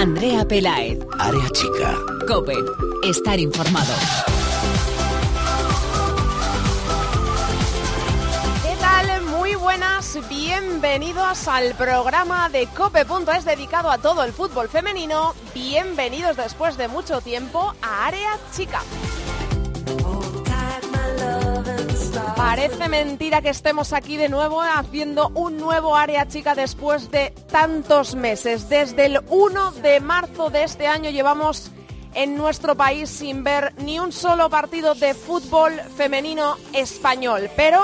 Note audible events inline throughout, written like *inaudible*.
Andrea Pelaez. Área chica. Cope. Estar informado. ¿Qué tal? Muy buenas, bienvenidos al programa de Cope.es dedicado a todo el fútbol femenino. Bienvenidos después de mucho tiempo a Área Chica. Parece mentira que estemos aquí de nuevo haciendo un nuevo área chica después de tantos meses. Desde el 1 de marzo de este año llevamos en nuestro país sin ver ni un solo partido de fútbol femenino español. Pero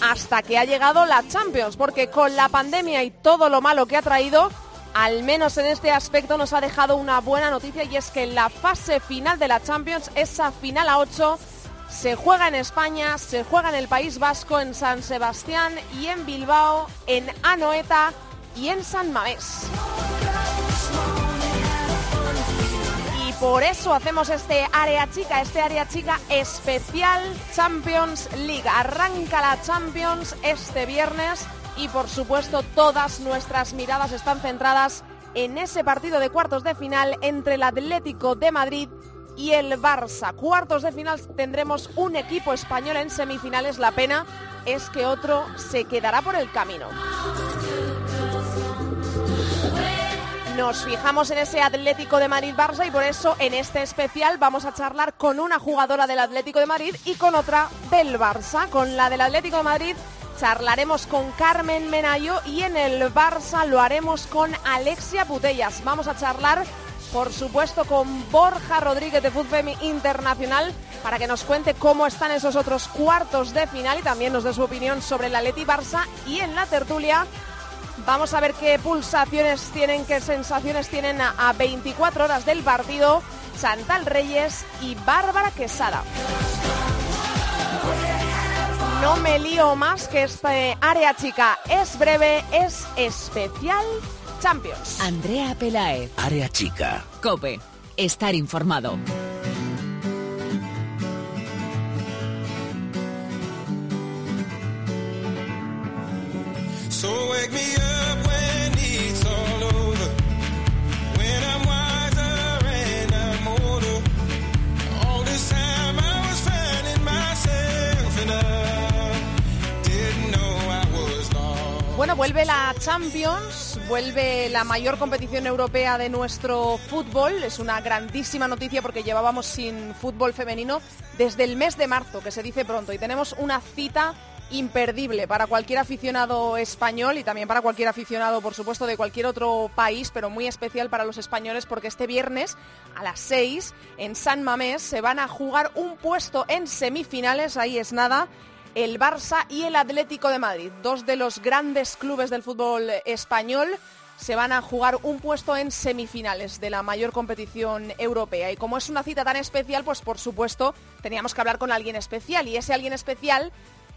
hasta que ha llegado la Champions, porque con la pandemia y todo lo malo que ha traído, al menos en este aspecto nos ha dejado una buena noticia y es que en la fase final de la Champions, esa final a 8, se juega en España, se juega en el País Vasco, en San Sebastián y en Bilbao, en Anoeta y en San Mamés. Y por eso hacemos este área chica, este área chica especial Champions League. Arranca la Champions este viernes y por supuesto todas nuestras miradas están centradas en ese partido de cuartos de final entre el Atlético de Madrid y el Barça. Cuartos de final tendremos un equipo español en semifinales. La pena es que otro se quedará por el camino. Nos fijamos en ese Atlético de Madrid-Barça y por eso en este especial vamos a charlar con una jugadora del Atlético de Madrid y con otra del Barça. Con la del Atlético de Madrid charlaremos con Carmen Menayo y en el Barça lo haremos con Alexia Putellas. Vamos a charlar por supuesto con Borja Rodríguez de Fútbol Internacional para que nos cuente cómo están esos otros cuartos de final y también nos dé su opinión sobre la Leti Barça. Y en la tertulia vamos a ver qué pulsaciones tienen, qué sensaciones tienen a, a 24 horas del partido Chantal Reyes y Bárbara Quesada. No me lío más que este área chica. Es breve, es especial Champions. Andrea Pelaez. Área chica. Cope. Estar informado. So wake me up when it's all over. When I'm wiser and I'm older. All this time I was finding myself and I didn't know I was lost. Bueno, vuelve la Champions, vuelve la mayor competición europea de nuestro fútbol. Es una grandísima noticia porque llevábamos sin fútbol femenino desde el mes de marzo, que se dice pronto, y tenemos una cita imperdible para cualquier aficionado español y también para cualquier aficionado, por supuesto, de cualquier otro país, pero muy especial para los españoles porque este viernes a las 6 en San Mamés se van a jugar un puesto en semifinales, ahí es nada, el Barça y el Atlético de Madrid, dos de los grandes clubes del fútbol español. Se van a jugar un puesto en semifinales de la mayor competición europea. Y como es una cita tan especial, pues por supuesto teníamos que hablar con alguien especial. Y ese alguien especial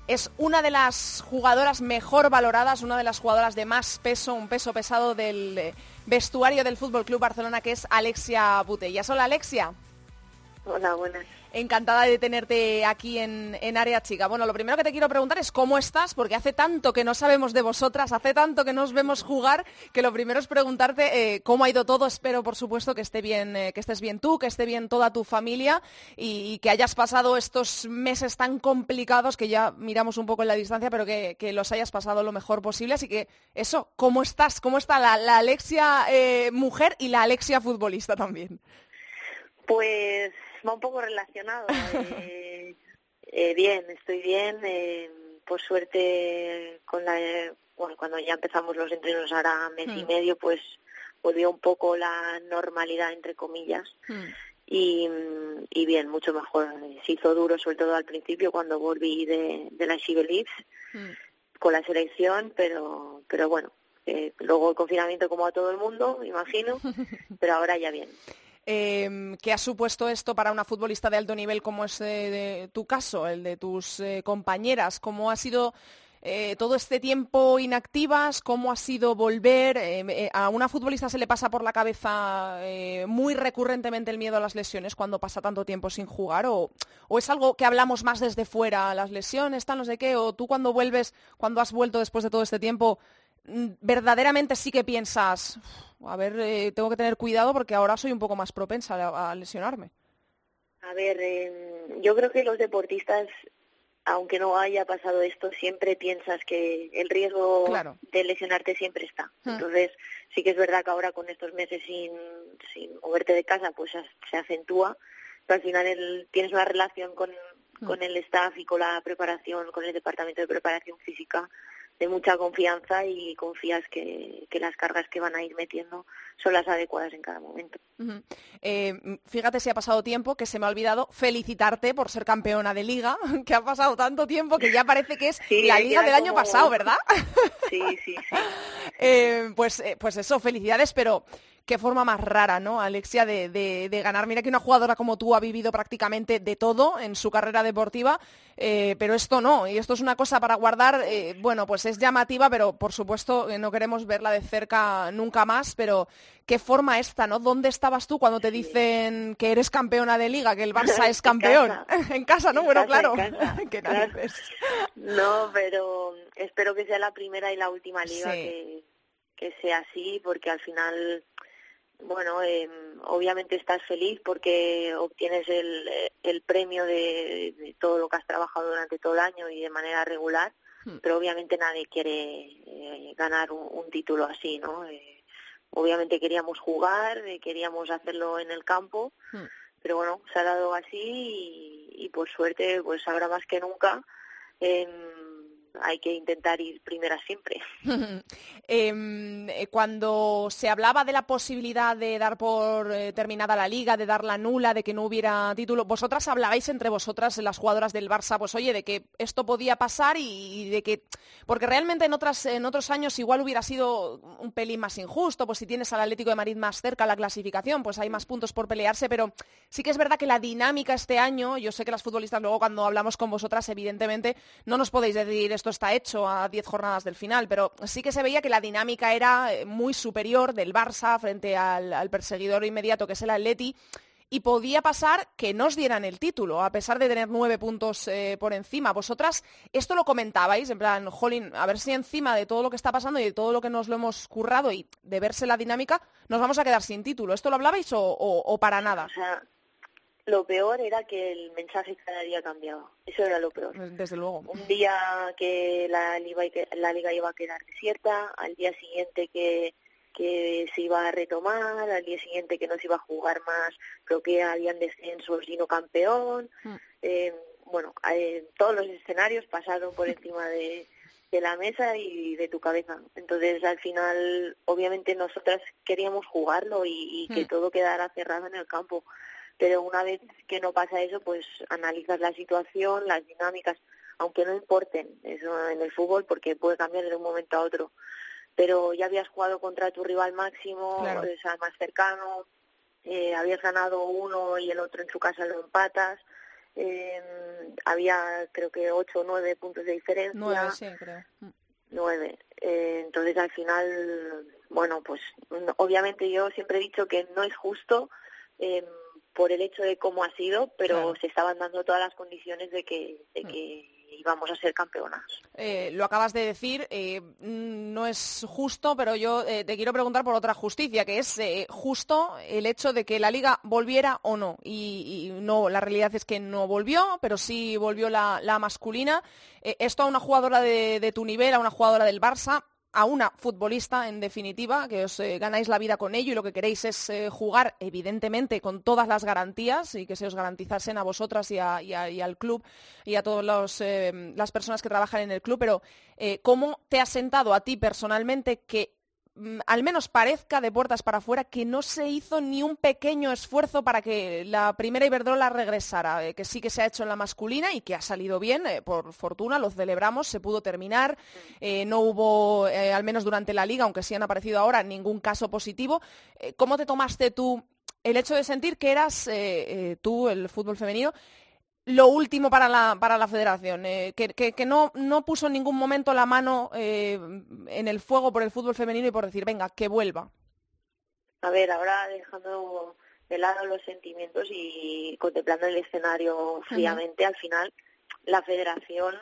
es una de las jugadoras mejor valoradas, una de las jugadoras de más peso, un peso pesado del eh, vestuario del Fútbol Club Barcelona, que es Alexia Butellas. Hola Alexia. Hola, buenas. Encantada de tenerte aquí en, en, Área Chica. Bueno, lo primero que te quiero preguntar es cómo estás, porque hace tanto que no sabemos de vosotras, hace tanto que nos vemos jugar, que lo primero es preguntarte eh, cómo ha ido todo. Espero, por supuesto, que esté bien, eh, que estés bien tú, que esté bien toda tu familia y, que hayas pasado estos meses tan complicados que ya miramos un poco en la distancia, pero que, que los hayas pasado lo mejor posible. Así que eso, ¿cómo estás? ¿Cómo está la, la Alexia eh, mujer y la Alexia futbolista también? Pues va un poco relacionado. *laughs* Eh, eh, bien, estoy bien. Eh, por suerte, con la, bueno, cuando ya empezamos los entrenos ahora mes mm. y medio, pues volvió un poco la normalidad, entre comillas. Mm. Y, y, bien, mucho mejor. Se hizo duro, sobre todo al principio, cuando volví de, de la League mm. con la selección, pero, pero bueno, eh, luego el confinamiento como a todo el mundo, imagino, *laughs* pero ahora ya bien. Eh, ¿Qué ha supuesto esto para una futbolista de alto nivel como es eh, tu caso, el de tus eh, compañeras? ¿Cómo ha sido eh, todo este tiempo inactivas? ¿Cómo ha sido volver? a una futbolista se le pasa por la cabeza muy recurrentemente el miedo a las lesiones cuando pasa tanto tiempo sin jugar? ¿O, ¿O, es algo que hablamos más desde fuera? ¿Las lesiones, tal, no sé qué? ¿O tú cuando vuelves, cuando has vuelto después de todo este tiempo, verdaderamente sí que piensas a ver, eh, tengo que tener cuidado porque ahora soy un poco más propensa a, lesionarme. A ver, eh, yo creo que los deportistas, aunque no haya pasado esto, siempre piensas que el riesgo Claro. de lesionarte siempre está. Hmm. Entonces, sí que es verdad que ahora con estos meses sin, sin moverte de casa, pues se- se acentúa, pero al final el- tienes una relación con, Hmm. con el staff y con la preparación, con el departamento de preparación física de mucha confianza y confías que, que las cargas que van a ir metiendo son las adecuadas en cada momento. Eh, fíjate si ha pasado tiempo que se me ha olvidado felicitarte por ser campeona de liga, *laughs* que ha pasado tanto tiempo que ya parece que es *laughs* Sí, la liga del año pasado, ¿verdad? Sí, sí, sí. *laughs* Eh, pues, eh, pues eso, felicidades, pero qué forma más rara, ¿no, Alexia, de, de- de ganar. Mira que una jugadora como tú ha vivido prácticamente de todo en su carrera deportiva, eh, pero esto no, y esto es una cosa para guardar, eh, bueno, pues es llamativa, pero por supuesto eh, no queremos verla de cerca nunca más, pero qué forma esta, ¿no? ¿Dónde estabas tú cuando te dicen que eres campeona de liga, que el *laughs* Barça es En campeón? casa. *laughs* en casa, ¿no? En bueno, casa, claro. *laughs* qué claro. No, pero espero que sea la primera y la última liga Sí. que, que sea así, porque al final, bueno, eh, obviamente estás feliz porque obtienes el, el premio de, de todo lo que has trabajado durante todo el año y de manera regular, Hmm. pero obviamente nadie quiere eh, ganar un, un título así, ¿no? Eh, obviamente queríamos jugar, eh, queríamos hacerlo en el campo, Hmm. pero bueno, se ha dado así y, y por suerte, pues ahora más que nunca em, hay que intentar ir primera siempre. *laughs* Em, eh, cuando se hablaba de la posibilidad de dar por eh, terminada la liga, de darla nula, de que no hubiera título, vosotras hablabais entre vosotras, las jugadoras del Barça, pues oye, de que esto podía pasar y, y de que, porque realmente en, otras, en otros años igual hubiera sido un pelín más injusto, pues si tienes al Atlético de Madrid más cerca la clasificación, pues hay más puntos por pelearse, pero sí que es verdad que la dinámica este año, yo sé que las futbolistas luego cuando hablamos con vosotras, evidentemente, no nos podéis decir esto está hecho a 10 jornadas del final, pero sí que se veía que la dinámica era eh, muy superior del Barça frente al, perseguidor inmediato que es el Atleti y podía pasar que nos dieran el título, a pesar de tener nueve puntos eh, por encima. Vosotras esto lo comentabais, en plan, jolín, a ver si encima de todo lo que está pasando y de todo lo que nos lo hemos currado y de verse la dinámica, nos vamos a quedar sin título. ¿Esto lo hablabais o para nada? Lo peor era que el mensaje cada día cambiaba. Eso era lo peor. Desde luego. Un día que la liga, la liga iba a quedar desierta, al día siguiente que, que se iba a retomar, al día siguiente que no se iba a jugar más, creo que habían descensos y no campeón. Mm. Eh, bueno, eh, todos los escenarios pasaron por encima de, de la mesa y de tu cabeza. Entonces, al final, obviamente nosotras queríamos jugarlo y, y que Mm. todo quedara cerrado en el campo. Pero una vez que no pasa eso, pues analizas la situación, las dinámicas, aunque no importen eso en el fútbol porque puede cambiar de un momento a otro. Pero ya habías jugado contra tu rival máximo, Claro. o sea, más cercano, eh, habías ganado uno y el otro en su casa lo empatas. Eh, había creo que ocho o nueve puntos de diferencia Nueve, sí, creo. Mm. nueve. Eh, entonces al final, bueno, pues obviamente yo siempre he dicho que no es justo eh, por el hecho de cómo ha sido, pero Claro. se estaban dando todas las condiciones de que, de Mm. que íbamos a ser campeonas. Eh, lo acabas de decir, eh, mm, no es justo, pero yo eh, te quiero preguntar por otra justicia, que es justo el hecho de que la liga volviera o no. Y, y no, la realidad es que no volvió, pero sí volvió la, la masculina. Esto a una jugadora de, de tu nivel, a una jugadora del Barça, a una futbolista, en definitiva, que os eh, ganáis la vida con ello y lo que queréis es eh, jugar, evidentemente, con todas las garantías y que se os garantizasen a vosotras y, al club y a todas las personas que trabajan en el club, pero eh, ¿cómo te ha sentado a ti personalmente que al menos parezca de puertas para afuera que no se hizo ni un pequeño esfuerzo para que la primera Iberdrola regresara, eh, que sí que se ha hecho en la masculina y que ha salido bien, eh, por fortuna, lo celebramos, se pudo terminar, eh, no hubo, al menos durante la liga, aunque sí han aparecido ahora, ningún caso positivo. ¿Cómo te tomaste tú el hecho de sentir que eras tú, el fútbol femenino, lo último para la, para la federación, eh, que, que- que no, no puso en ningún momento la mano eh, en el fuego por el fútbol femenino y por decir, venga, que vuelva. A ver, ahora dejando de lado los sentimientos y contemplando el escenario fríamente, al final la federación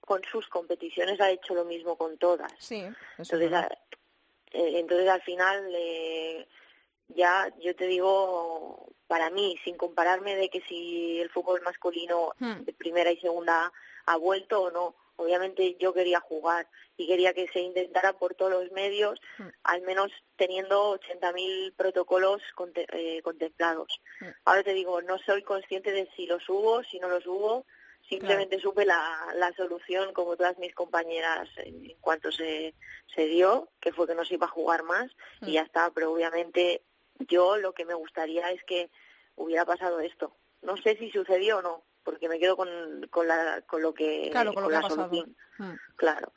con sus competiciones ha hecho lo mismo con todas. Sí, eso es Entonces, a- Eh, entonces al final eh, ya yo te digo, para mí, sin compararme de que si el fútbol masculino Hmm. de primera y segunda ha vuelto o no, obviamente yo quería jugar y quería que se intentara por todos los medios, Hmm. al menos teniendo 80.000 protocolos conte- eh, contemplados. Hmm. Ahora te digo, no soy consciente de si los hubo, si no los hubo, simplemente supe la, la solución como todas mis compañeras en, en cuanto se, se dio, que fue que no se iba a jugar más Mm. y ya está, pero obviamente yo lo que me gustaría es que hubiera pasado esto. No sé si sucedió o no, porque me quedo con, con, la, con lo que Claro, con lo que la pasado. solución. Mm. Claro.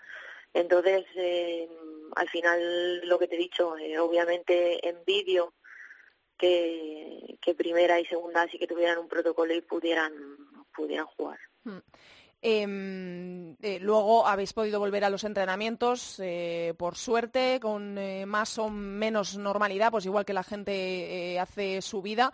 Entonces, eh, al final, lo que te he dicho, eh, obviamente envidio que, que primera y segunda sí que tuvieran un protocolo y pudieran, pudieran jugar. Em, eh, luego habéis podido volver a los entrenamientos, eh, por suerte, con eh, más o menos normalidad, pues igual que la gente hace su vida.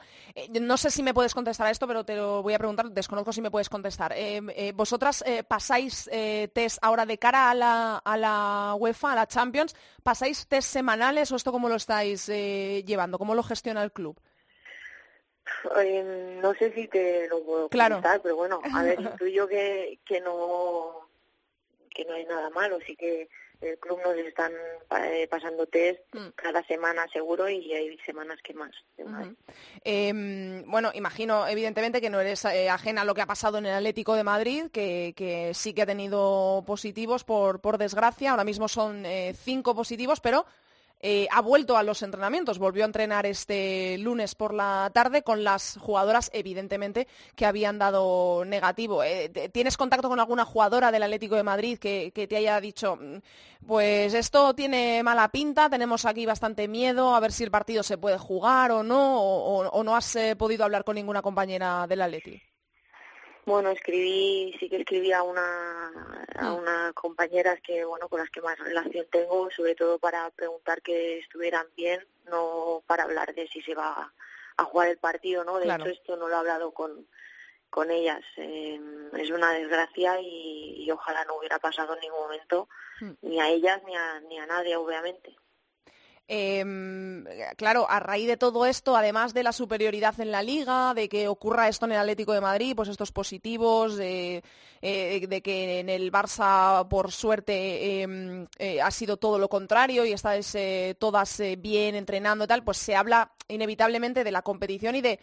No sé si me puedes contestar a esto, pero te lo voy a preguntar, desconozco si me puedes contestar. Em, ¿Vosotras pasáis test ahora de cara a la, a la UEFA, a la Champions? ¿Pasáis test semanales o esto cómo lo estáis llevando? ¿Cómo lo gestiona el club? Eh, no sé si te lo puedo Claro. pero bueno, a ver, *laughs* intuyo que, que no que no hay nada malo, sí que el club nos están eh, pasando test Mm. cada semana seguro y hay semanas que más. que más. Ujú. Em, bueno, imagino evidentemente que no eres eh, ajena a lo que ha pasado en el Atlético de Madrid, que, que sí que ha tenido positivos por, por desgracia. Ahora mismo son eh, cinco positivos, pero eh, ha vuelto a los entrenamientos. Volvió a entrenar este lunes por la tarde con las jugadoras, evidentemente, que habían dado negativo. Eh, ¿Tienes contacto con alguna jugadora del Atlético de Madrid que, te haya dicho, "Mm, pues esto tiene mala pinta, tenemos aquí bastante miedo, a ver si el partido se puede jugar o no, o, no has eh, podido hablar con ninguna compañera del Atleti? Bueno, escribí, sí que escribí a una, a Mm. unas compañeras que, bueno, con las que más relación tengo, sobre todo para preguntar que estuvieran bien, no para hablar de si se va a, a jugar el partido, ¿no? De Claro. hecho, esto no lo he hablado con, con ellas. Eh, es una desgracia y, y ojalá no hubiera pasado en ningún momento, Mm. ni a ellas ni a, ni a nadie, obviamente. Em, claro, a raíz de todo esto, además de la superioridad en la liga, de que ocurra esto en el Atlético de Madrid, pues estos positivos, de, eh, que en el Barça, por suerte, em, eh, ha sido todo lo contrario y estáis eh, todas eh, bien entrenando y tal, pues se habla inevitablemente de la competición y de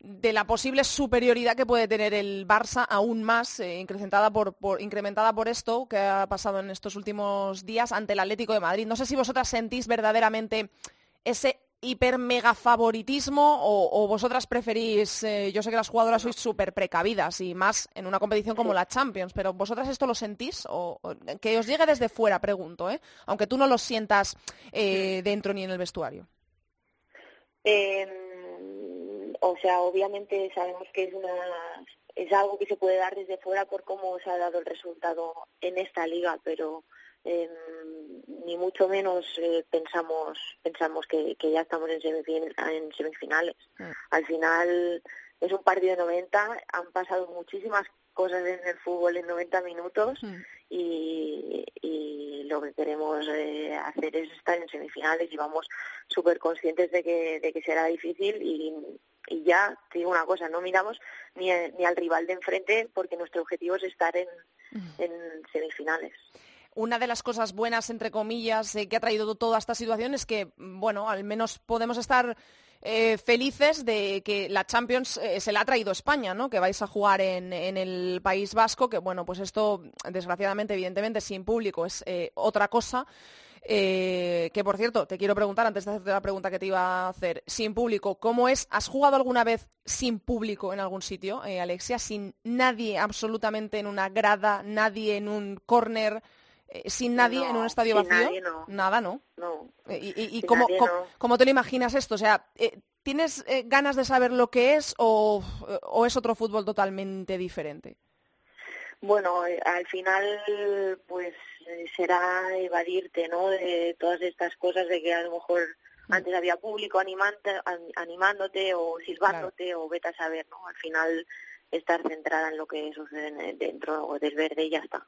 de la posible superioridad que puede tener el Barça aún más eh, incrementada por, incrementada por esto que ha pasado en estos últimos días ante el Atlético de Madrid. No sé si vosotras sentís verdaderamente ese hiper mega favoritismo o, vosotras preferís, eh, yo sé que las jugadoras sois súper precavidas y más en una competición como la Champions, pero vosotras esto lo sentís o, que os llegue desde fuera, pregunto, ¿eh? aunque tú no lo sientas eh, dentro ni en el vestuario. Eh, o sea, obviamente sabemos que es una es algo que se puede dar desde fuera por cómo se ha dado el resultado en esta liga, pero eh, ni mucho menos eh, pensamos pensamos que, que ya estamos en, semifin- en semifinales. Mm. Al final es un partido de 90, han pasado muchísimas cosas en el fútbol en 90 minutos Mm. y, y lo que queremos eh, hacer es estar en semifinales y vamos súper conscientes de que, de que será difícil y, y ya te digo una cosa, no miramos ni, a- ni al rival de enfrente porque nuestro objetivo es estar en, en semifinales. Una de las cosas buenas, entre comillas, eh, que ha traído toda esta situación es que, mm, bueno, al menos podemos estar eh, felices de que la Champions eh, se la ha traído España, ¿no? Que vais a jugar en, en el País Vasco, que, bueno, pues esto, desgraciadamente, evidentemente, sin público es otra cosa. Eh, que por cierto, te quiero preguntar, antes de hacerte la pregunta que te iba a hacer, sin público, ¿cómo es? ¿Has jugado alguna vez sin público en algún sitio, eh, Alexia? Sin nadie absolutamente en una grada, nadie en un córner, eh, sin nadie en un estadio sin vacío. nadie no. Nada, ¿no? No, Eh, ¿Y, y- y Sin cómo, nadie, cómo- no. cómo te lo imaginas esto? O sea, eh, ¿tienes ganas de saber lo que es o, o es otro fútbol totalmente diferente? Bueno, al final, pues será evadirte, ¿no? De todas estas cosas de que a lo mejor antes había público animante, an- animándote o silbándote o vete a saber, ¿no? Al final estar centrada en lo que sucede en- dentro del verde y ya está.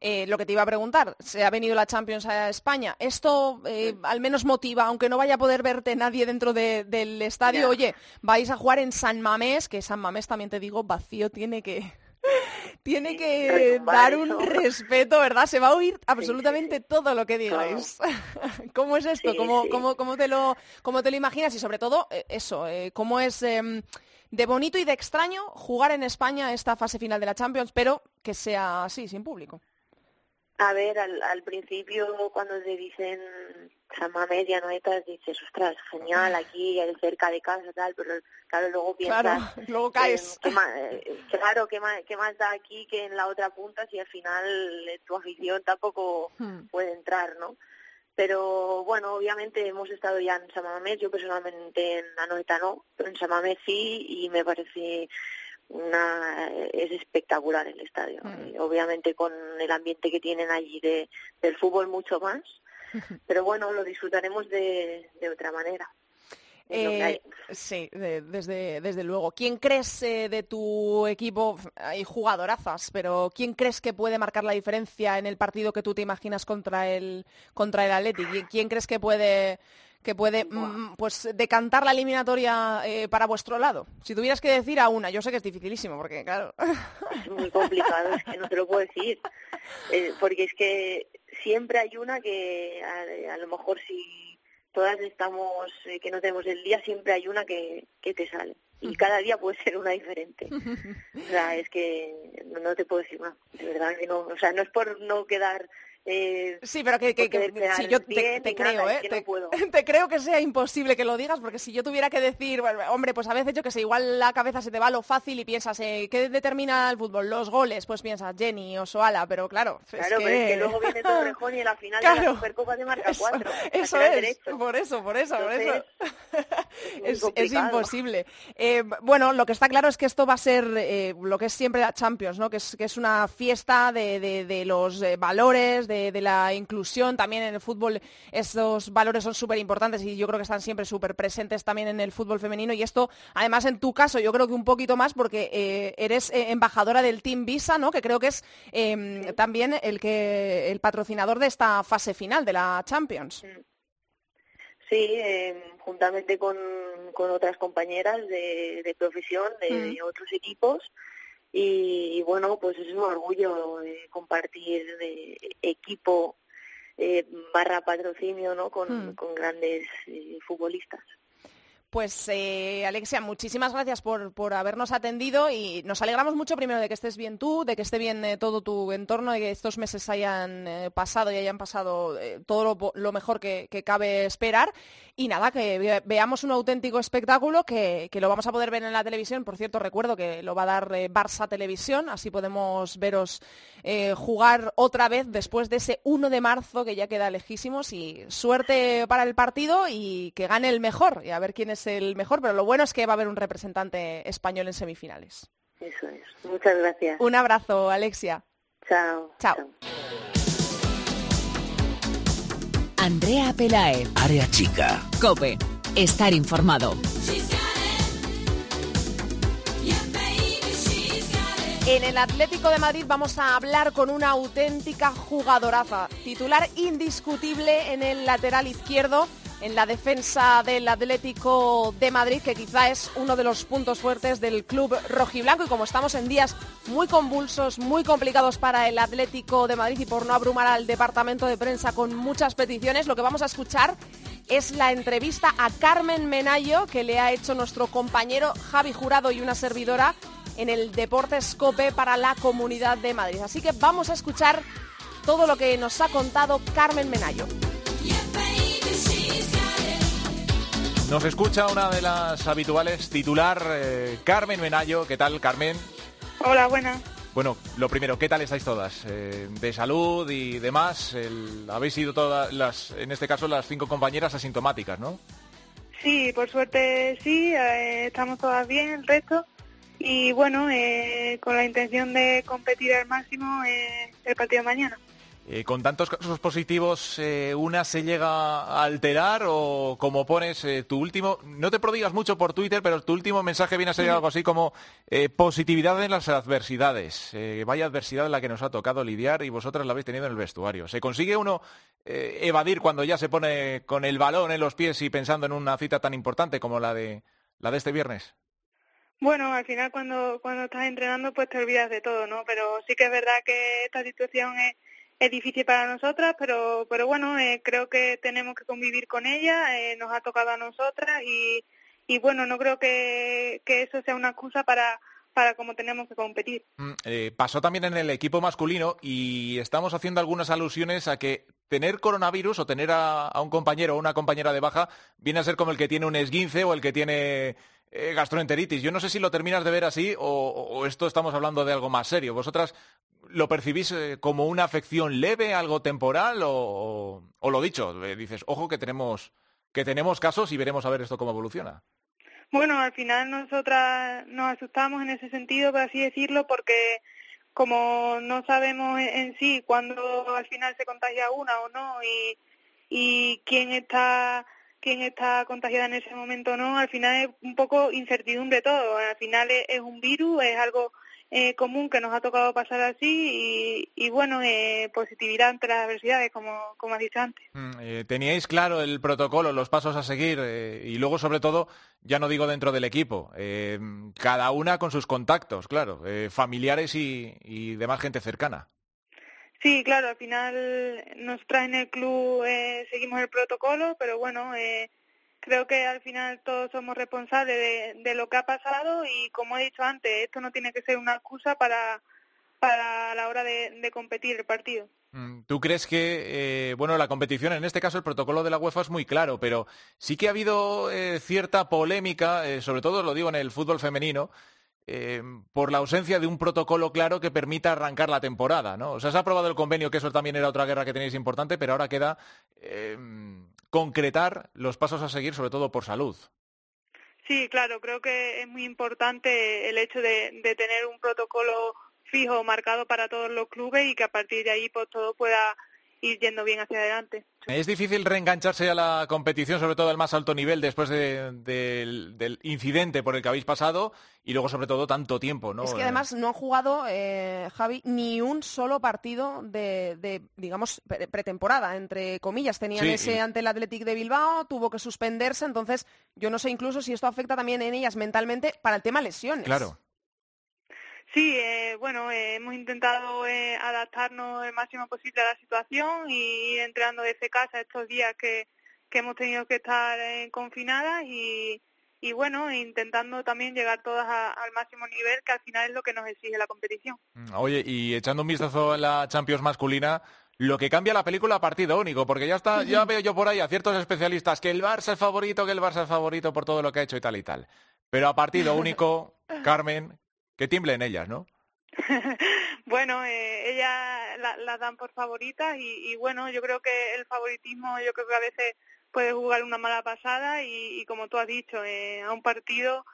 Eh, lo que te iba a preguntar, se ha venido la Champions a España. ¿Esto eh, al menos motiva, aunque no vaya a poder verte nadie dentro de- del estadio? Ya. Oye, vais a jugar en San Mamés, que San Mamés también te digo, vacío tiene que... *laughs* Tiene que dar un eso. respeto, ¿verdad? Se va a oír absolutamente sí. todo lo que digáis. *laughs* ¿Cómo es esto? ¿Cómo, cómo- cómo te lo, cómo te lo imaginas? Y sobre todo, eh, eso, eh, ¿cómo es em, de bonito y de extraño jugar en España esta fase final de la Champions, pero que sea así, sin público? A ver, al, al principio cuando te dicen San Mamés y Anoetas dices, ostras, genial, aquí cerca de casa, tal, pero claro, luego piensas... Claro, *laughs* luego caes. *laughs* ¿qué más- eh, claro, ¿qué más, ¿qué más da aquí que en la otra punta si al final eh, tu afición tampoco Hmm. puede entrar, ¿no? Pero bueno, obviamente hemos estado ya en San Mamés, yo personalmente en Anoeta no, pero en San Mamés sí y me parece una es espectacular el estadio. Mm. Y obviamente con el ambiente que tienen allí de, del fútbol mucho más, *laughs* pero bueno, lo disfrutaremos de, de otra manera. Eh, sí, de- desde, desde luego. ¿Quién crees eh, de tu equipo? Hay jugadorazas, pero ¿quién crees que puede marcar la diferencia en el partido que tú te imaginas contra el contra el? ¿Quién- ¿Quién crees que puede que puede mm, pues decantar la eliminatoria eh, para vuestro lado? Si tuvieras que decir a una, yo sé que es dificilísimo, porque claro. Es muy complicado, es que no te lo puedo decir. Eh, porque es que siempre hay una que a, a lo mejor si todas estamos, eh, que no tenemos el día, siempre hay una que, que te sale. Y cada día puede ser una diferente. *laughs* O sea, es que no, te puedo decir una, de verdad que no. O sea, no es por no quedar... Eh, Sí, pero que, que- que- yo te, creo, nada, ¿eh? que no te, puedo. *laughs* te creo que sea imposible que lo digas, porque si yo tuviera que decir, bueno, hombre, pues a veces yo que sé, igual la cabeza se te va lo fácil y piensas, eh, ¿qué determina el fútbol? Los goles, pues piensas Jenny o Soala, pero claro, es claro, que... pero es que luego viene *laughs* Torrejón y en la final de Claro. la Supercopa te marca Eso, cuatro. eso lateral es, por eso, por eso, por eso. *laughs* Es, imposible. Eh, bueno, lo que está claro es que esto va a ser eh, lo que es siempre la Champions, ¿no? que, es, que es una fiesta de, de- de los valores, de, de la inclusión. También en el fútbol estos valores son súper importantes y yo creo que están siempre súper presentes también en el fútbol femenino. Y esto, además, en tu caso, yo creo que un poquito más porque eh, eres eh, embajadora del Team Visa, ¿no? que creo que es eh, también el, que, el patrocinador de esta fase final de la Champions. Sí, eh, juntamente con, con otras compañeras de, de profesión de Mm. otros equipos. Y, y bueno, pues es un orgullo eh, compartir de equipo eh, barra patrocinio ¿no? con, Mm. con grandes eh, futbolistas. Pues eh, Alexia, muchísimas gracias por, por habernos atendido y nos alegramos mucho primero de que estés bien tú, de que esté bien eh, todo tu entorno, de que estos meses hayan eh, pasado y hayan pasado todo lo, mejor que, cabe esperar. Y nada, que ve- veamos un auténtico espectáculo que, que lo vamos a poder ver en la televisión. Por cierto, recuerdo que lo va a dar Barça Televisión, así podemos veros jugar otra vez después de ese 1 de marzo que ya queda lejísimos. Y suerte para el partido y que gane el mejor y a ver quién es el mejor. Pero lo bueno es que va a haber un representante español en semifinales. Eso es. Muchas gracias. Un abrazo, Alexia. Chao. Chao. Andrea Pelae, Área chica. Cope, estar informado. En el Atlético de Madrid vamos a hablar con una auténtica jugadoraza, titular indiscutible en el lateral izquierdo, en la defensa del Atlético de Madrid, que quizá es uno de los puntos fuertes del club rojiblanco. Y como estamos en días muy convulsos, muy complicados para el Atlético de Madrid y por no abrumar al departamento de prensa con muchas peticiones, lo que vamos a escuchar es la entrevista a Carmen Menayo que le ha hecho nuestro compañero Javi Jurado y una servidora en el Deportes Cope para la Comunidad de Madrid. Así que vamos a escuchar todo lo que nos ha contado Carmen Menayo. Nos escucha una de las habituales titular, eh, Carmen Menayo. ¿Qué tal, Carmen? Hola, buenas. Bueno, lo primero, ¿qué tal estáis todas? Eh, de salud y demás. El- habéis sido todas las, en este caso, las cinco compañeras asintomáticas, ¿no? Sí, por suerte sí, eh, estamos todas bien, el resto. Y bueno, eh, con la intención de competir al máximo el partido de mañana. Eh, ¿Con tantos casos positivos, eh, una se llega a alterar o como pones eh, tu último, no te prodigas mucho por Twitter, pero tu último mensaje viene a ser algo así como positividad en las adversidades. Vaya adversidad en la que nos ha tocado lidiar y vosotras la habéis tenido en el vestuario. ¿Se consigue uno evadir cuando ya se pone con el balón en los pies y pensando en una cita tan importante como la de, la de este viernes? Bueno, al final cuando, cuando estás entrenando pues te olvidas de todo, ¿no? Pero sí que es verdad que esta situación es, es difícil para nosotras, pero, pero bueno, eh, creo que tenemos que convivir con ella, eh, nos ha tocado a nosotras y, y bueno, no creo que, que eso sea una excusa para, para cómo tenemos que competir. Mm, eh, pasó también en el equipo masculino y estamos haciendo algunas alusiones a que tener coronavirus o tener a, a un compañero o una compañera de baja viene a ser como el que tiene un esguince o el que tiene eh, gastroenteritis. Yo no sé si lo terminas de ver así o, esto estamos hablando de algo más serio. ¿Vosotras lo percibís eh, como una afección leve, algo temporal o, o- lo dicho? eh, dices, ojo que tenemos, que tenemos casos y veremos a ver esto cómo evoluciona. Bueno, al final nosotras nos asustamos en ese sentido, por así decirlo, porque como no sabemos en en sí cuándo al final se contagia una o no y quién está quién está contagiada en ese momento o no, al final es un poco incertidumbre todo. Al final es, un virus, es algo eh, común que nos ha tocado pasar así y, bueno, eh, positividad ante las adversidades, como, has dicho antes. Mm, eh, ¿Teníais claro el protocolo, los pasos a seguir eh, y luego, sobre todo, ya no digo dentro del equipo, eh, cada una con sus contactos, claro, familiares y demás gente cercana? Sí, claro, al final nosotras en el club eh, seguimos el protocolo, pero bueno, eh, creo que al final todos somos responsables de, lo que ha pasado y como he dicho antes, esto no tiene que ser una excusa para, para la hora de, de competir el partido. Mm, ¿Tú crees que, eh, bueno, la competición, en este caso el protocolo de la UEFA es muy claro, pero sí que ha habido eh, cierta polémica, eh, sobre todo lo digo en el fútbol femenino, eh, por la ausencia de un protocolo claro que permita arrancar la temporada, ¿no? O sea, se ha aprobado el convenio, que eso también era otra guerra que tenéis importante, pero ahora queda eh, concretar los pasos a seguir, sobre todo por salud. Sí, claro, creo que es muy importante el hecho de, de tener un protocolo fijo marcado para todos los clubes y que a partir de ahí pues todo pueda ir yendo bien hacia adelante. Es difícil reengancharse a la competición, sobre todo al más alto nivel, después de- del, del incidente por el que habéis pasado y luego, sobre todo, tanto tiempo, ¿no? Es que además no han jugado, eh, Javi, ni un solo partido de, de, digamos, pre- pretemporada, entre comillas. Tenían Sí, ese y- ante el Athletic de Bilbao, tuvo que suspenderse, entonces yo no sé incluso si esto afecta también en ellas mentalmente para el tema lesiones. Claro. Sí, eh, bueno, eh, hemos intentado eh, adaptarnos el máximo posible a la situación y ir entrenando desde casa estos días que, que hemos tenido que estar eh, confinadas y, y bueno, intentando también llegar todas a- al máximo nivel que al final es lo que nos exige la competición. Mm, Oye, y echando un vistazo en la Champions masculina, lo que cambia la película a partido único, porque ya está, ya veo yo por ahí a ciertos especialistas que el Barça es favorito, que el Barça es favorito por todo lo que ha hecho y tal y tal. Pero a partido único, *laughs* Carmen, que tiemblen ellas, ¿no? *laughs* bueno, eh, ellas la- las dan por favoritas y, bueno, yo creo que el favoritismo, yo creo que a veces puede jugar una mala pasada y, como tú has dicho, eh, a un partido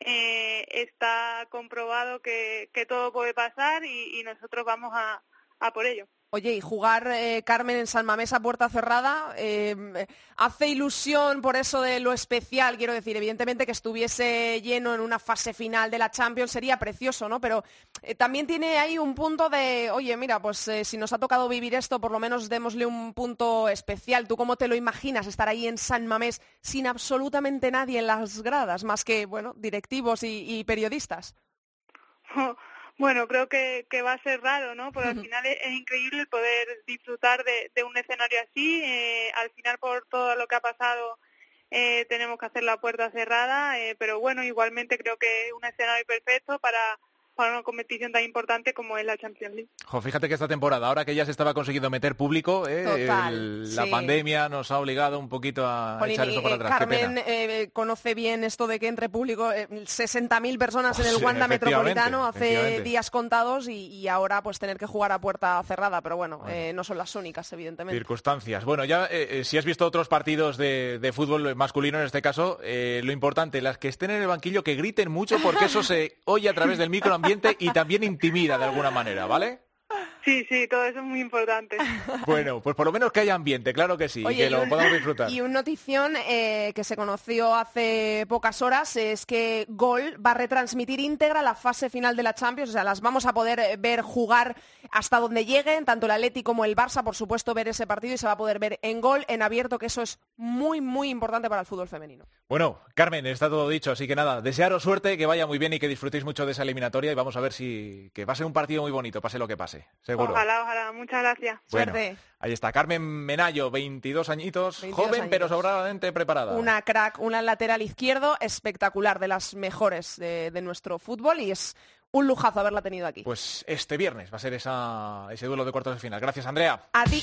eh, está comprobado que, que todo puede pasar y, y nosotros vamos a, a por ello. Oye, y jugar eh, Carmen en San Mamés a puerta cerrada eh, hace ilusión por eso de lo especial, quiero decir, evidentemente que estuviese lleno en una fase final de la Champions sería precioso, ¿no? Pero eh, también tiene ahí un punto de, oye, mira, pues eh, si nos ha tocado vivir esto, por lo menos démosle un punto especial. ¿Tú cómo te lo imaginas estar ahí en San Mamés sin absolutamente nadie en las gradas, más que, bueno, directivos y, y periodistas? *laughs* Bueno, creo que, que va a ser raro, ¿no? Porque al final es, es increíble poder disfrutar de, de un escenario así. eh, al final, por todo lo que ha pasado, eh, tenemos que hacer la puerta cerrada, eh, pero bueno, igualmente creo que es un escenario perfecto para, para una competición tan importante como es la Champions League. Jo, fíjate que esta temporada, ahora que ya se estaba consiguiendo meter público, ¿eh? Total, El- la sí. pandemia nos ha obligado un poquito a echar eso para eh, atrás. Qué Carmen pena. eh, conoce bien esto de que entre público, eh, 60.000 personas en el Sí, Wanda Metropolitano hace días contados y, y ahora pues tener que jugar a puerta cerrada, pero bueno, eh, no son las únicas, evidentemente. Circunstancias. Bueno, ya eh, eh, si has visto otros partidos de, de fútbol masculino en este caso, eh, lo importante, las que estén en el banquillo, que griten mucho porque eso se oye a través del microambiente y también intimida de alguna manera, ¿vale? Sí, sí, todo eso es muy importante. *laughs* Bueno, pues por lo menos que haya ambiente, claro que sí, y que y lo un- podamos disfrutar. *laughs* Y una notición eh, que se conoció hace pocas horas es que Gol va a retransmitir íntegra la fase final de la Champions, o sea, las vamos a poder eh, ver jugar hasta donde lleguen, tanto el Atleti como el Barça, por supuesto, ver ese partido y se va a poder ver en Gol, en abierto, que eso es muy, muy importante para el fútbol femenino. Bueno, Carmen, está todo dicho, así que nada, desearos suerte, que vaya muy bien y que disfrutéis mucho de esa eliminatoria y vamos a ver si que va a ser un partido muy bonito, pase lo que pase, seguro. Ojalá, ojalá. Muchas gracias. Bueno, Suerte. ahí está Carmen Menayo, 22 añitos, 22 joven pero sobradamente preparada. Una crack, una lateral izquierdo espectacular, de las mejores de, de nuestro fútbol y es un lujazo haberla tenido aquí. Pues este viernes va a ser esa, ese duelo de cuartos de final. Gracias, Andrea. A ti.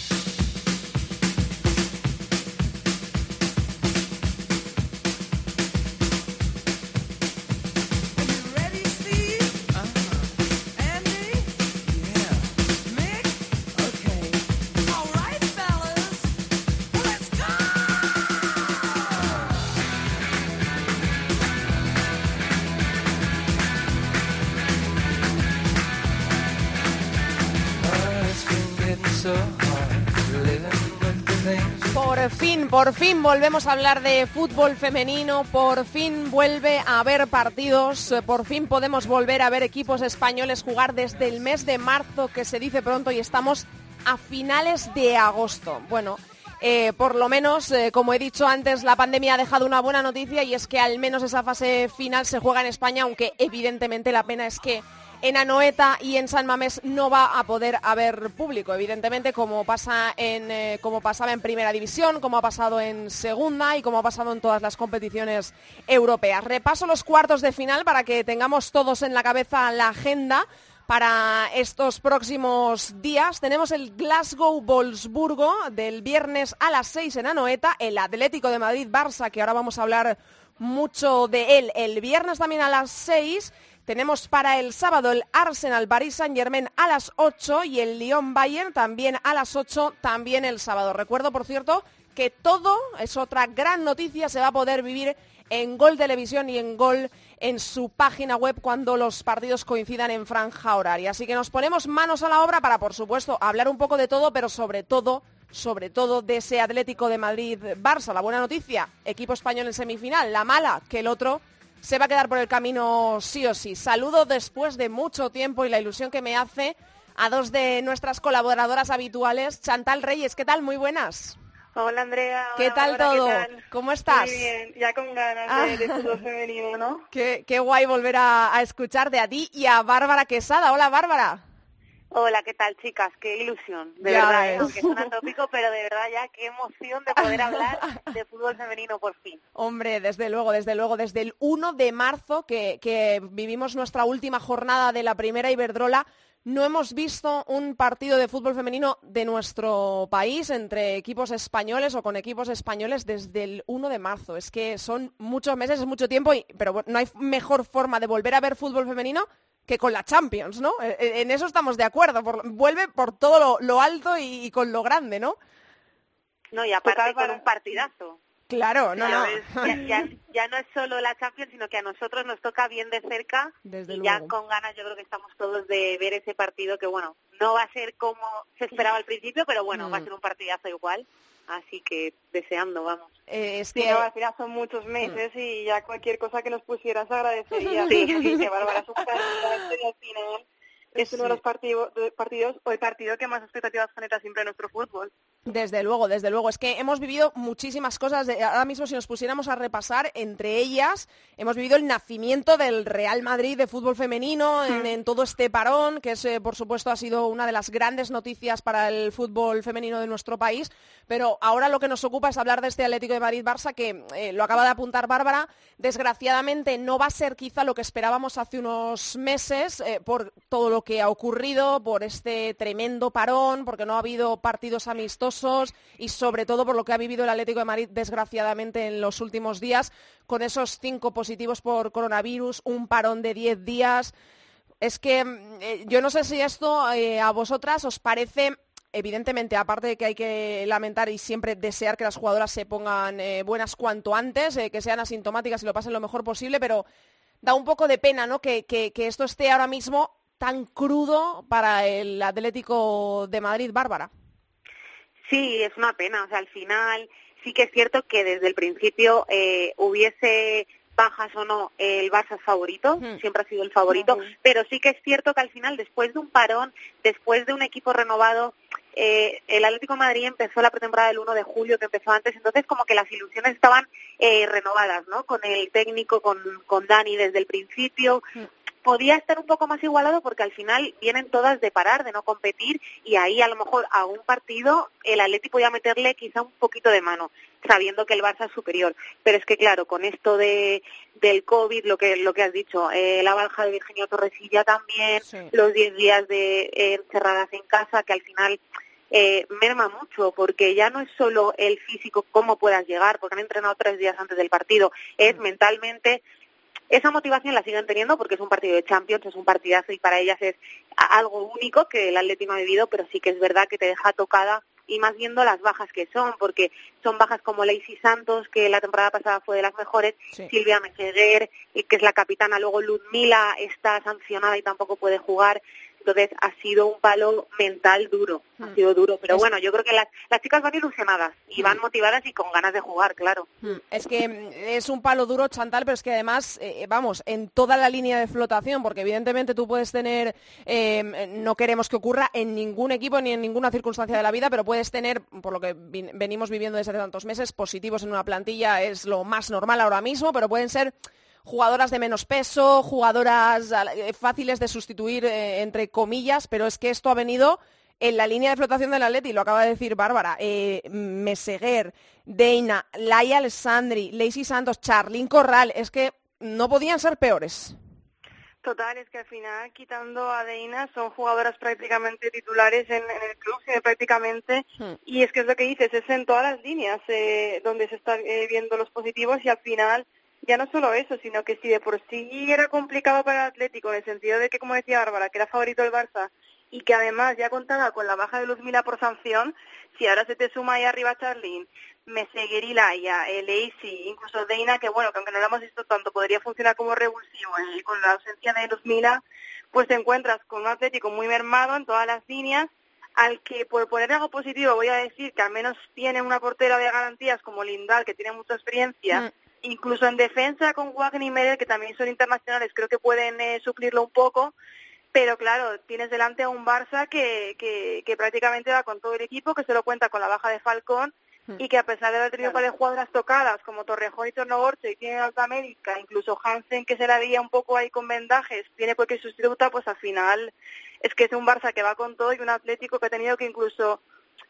Por fin volvemos a hablar de fútbol femenino, por fin vuelve a haber partidos, por fin podemos volver a ver equipos españoles jugar desde el mes de marzo, que se dice pronto, y estamos a finales de agosto. Bueno, eh, por lo menos, eh, como he dicho antes, la pandemia ha dejado una buena noticia y es que al menos esa fase final se juega en España, aunque evidentemente la pena es que en Anoeta y en San Mamés no va a poder haber público, evidentemente, como pasa en eh, pasaba en Primera División, como ha pasado en Segunda y como ha pasado en todas las competiciones europeas. Repaso los cuartos de final para que tengamos todos en la cabeza la agenda para estos próximos días. Tenemos el Glasgow Wolfsburgo del viernes a las 6 en Anoeta, el Atlético de Madrid Barça, que ahora vamos a hablar mucho de él, el viernes también a las 6. Tenemos para el sábado el Arsenal Paris Saint Germain a las 8 y el Lyon Bayern también a las 8, también el sábado. Recuerdo, por cierto, que todo es otra gran noticia, se va a poder vivir en Gol Televisión y en Gol en su página web cuando los partidos coincidan en franja horaria. Así que nos ponemos manos a la obra para, por supuesto, hablar un poco de todo, pero sobre todo, sobre todo de ese Atlético de Madrid-Barça. La buena noticia, equipo español en semifinal. La mala, que el otro se va a quedar por el camino sí o sí. Saludo después de mucho tiempo y la ilusión que me hace a dos de nuestras colaboradoras habituales, Chantal Reyes. ¿Qué tal? Muy buenas. Hola Andrea. ¿Qué tal todo? ¿qué tal? ¿Cómo estás? Muy bien, ya con ganas Ah. de, de fútbol femenino, ¿no? *laughs* Qué, qué guay volver a, a escucharte a ti y a Bárbara Quesada. Hola, Bárbara. Hola, ¿qué tal, chicas? Qué ilusión, de Ya verdad. ¿eh? aunque suena tópico, pero de verdad ya qué emoción de poder hablar *laughs* de fútbol femenino por fin. Hombre, desde luego, desde luego, desde el 1 de marzo que, que vivimos nuestra última jornada de la primera Iberdrola, no hemos visto un partido de fútbol femenino de nuestro país entre equipos españoles o con equipos españoles desde el 1 de marzo. Es que son muchos meses, es mucho tiempo, y, pero no hay mejor forma de volver a ver fútbol femenino que con la Champions, ¿no? Eh, eh, En eso estamos de acuerdo. por- vuelve por todo lo, lo alto y, y con lo grande, ¿no? No, y aparte Total, con para- un partidazo. Claro, no, Ya no. *laughs* Ya, ya- ya no es solo la Champions, sino que a nosotros nos toca bien de cerca Desde y ya con ganas yo creo que estamos todos de ver ese partido que, bueno, no va a ser como se esperaba al principio, pero bueno, va a Mm. ser un partidazo igual. Así que deseando, vamos. Eh, es Sí, que no, al final son muchos meses y ya cualquier cosa que nos pusieras agradecería. Sí. *laughs* sí, que Bárbara es un cantante y al final es uno de los partido- de- partidos o el partido que más expectativas genera siempre en nuestro fútbol. Desde luego, desde luego. Es que hemos vivido muchísimas cosas. de- ahora mismo, si nos pusiéramos a repasar, entre ellas, hemos vivido el nacimiento del Real Madrid de fútbol femenino en, en todo este parón, que es, eh, por supuesto, ha sido una de las grandes noticias para el fútbol femenino de nuestro país. Pero ahora lo que nos ocupa es hablar de este Atlético de Madrid-Barça, que eh, lo acaba de apuntar Bárbara. Desgraciadamente no va a ser quizá lo que esperábamos hace unos meses eh, por todo lo que ha ocurrido, por este tremendo parón, porque no ha habido partidos amistosos y sobre todo por lo que ha vivido el Atlético de Madrid desgraciadamente en los últimos días, con esos cinco positivos por coronavirus, un parón de diez días. Es que mm, eh, yo no sé si esto eh, a vosotras os parece Evidentemente, aparte de que hay que lamentar y siempre desear que las jugadoras se pongan eh, buenas cuanto antes, que sean asintomáticas y lo pasen lo mejor posible, pero da un poco de pena ¿no? que- que esto esté ahora mismo tan crudo para el Atlético de Madrid, Bárbara. Sí, es una pena. O sea, al final sí que es cierto que desde el principio eh, hubiese bajas o no, el Barça es favorito, siempre ha sido el favorito, pero sí que es cierto que al final, después de un parón, después de un equipo renovado, eh, el Atlético de Madrid empezó la pretemporada el 1 de julio, que empezó antes, entonces como que las ilusiones estaban eh, renovadas, ¿no? Con el técnico, con, con Dani desde el principio. Podía estar un poco más igualado porque al final vienen todas de parar, de no competir, y ahí a lo mejor a un partido el Atlético podía meterle quizá un poquito de mano, sabiendo que el Barça es superior. Pero es que claro, con esto de del COVID, lo que lo que has dicho, eh, la baja de Virginia Torresilla también, Sí. los 10 días de eh, encerradas en casa, que al final eh, merma mucho, porque ya no es solo el físico, cómo puedas llegar, porque han entrenado tres días antes del partido, es mentalmente esa motivación la siguen teniendo porque es un partido de Champions, es un partidazo y para ellas es algo único que el Atlético ha vivido, pero sí que es verdad que te deja tocada y más viendo las bajas que son, porque son bajas como Lacey Santos, que la temporada pasada fue de las mejores, Sí. Silvia Meseguer, eh, que es la capitana, luego Ludmila está sancionada y tampoco puede jugar, entonces ha sido un palo mental duro, ha Mm. sido duro, pero Es- bueno, yo creo que las, las chicas van ilusionadas y van motivadas y con ganas de jugar, claro. Mm, Es que mm, es un palo duro, Chantal, pero es que además, eh, vamos, en toda la línea de flotación, porque evidentemente tú puedes tener, eh, no queremos que ocurra en ningún equipo ni en ninguna circunstancia de la vida, pero puedes tener, por lo que venimos viviendo desde hace tantos meses, positivos en una plantilla, es lo más normal ahora mismo, pero pueden ser jugadoras de menos peso, jugadoras eh, fáciles de sustituir, eh, entre comillas, pero es que esto ha venido en la línea de flotación del Atleti, lo acaba de decir Bárbara, eh, Meseguer, Deina, Laia Alessandri, Lacey Santos, Charlín Corral, es que no podían ser peores. Total, es que al final, quitando a Deina, son jugadoras prácticamente titulares en, en el club, sí, prácticamente, Hmm. y es que es lo que dices, es en todas las líneas eh, donde se están eh, viendo los positivos y al final, ya no solo eso, sino que si de por sí era complicado para el Atlético, en el sentido de que, como decía Bárbara, que era favorito el Barça, y que además ya contaba con la baja de Luzmila por sanción, si ahora se te suma ahí arriba Charlín, Meseguer Laia, el Easy, incluso Deina, que bueno, que aunque no lo hemos visto tanto, podría funcionar como revulsivo eh, con la ausencia de Luzmila, pues te encuentras con un Atlético muy mermado en todas las líneas, al que por poner algo positivo voy a decir que al menos tiene una portera de garantías como Lindal, que tiene mucha experiencia, Mm. Incluso en defensa con Wagner y Medel, que también son internacionales, creo que pueden eh, suplirlo un poco, pero claro, tienes delante a un Barça que, que, que prácticamente va con todo el equipo, que solo cuenta con la baja de Falcón y que a pesar de haber tenido varias jugadoras tocadas como Torrejón y Tornogorce y tiene alta médica, incluso Hansen que se la veía un poco ahí con vendajes, tiene porque sustituta, pues al final es que es un Barça que va con todo y un Atlético que ha tenido que incluso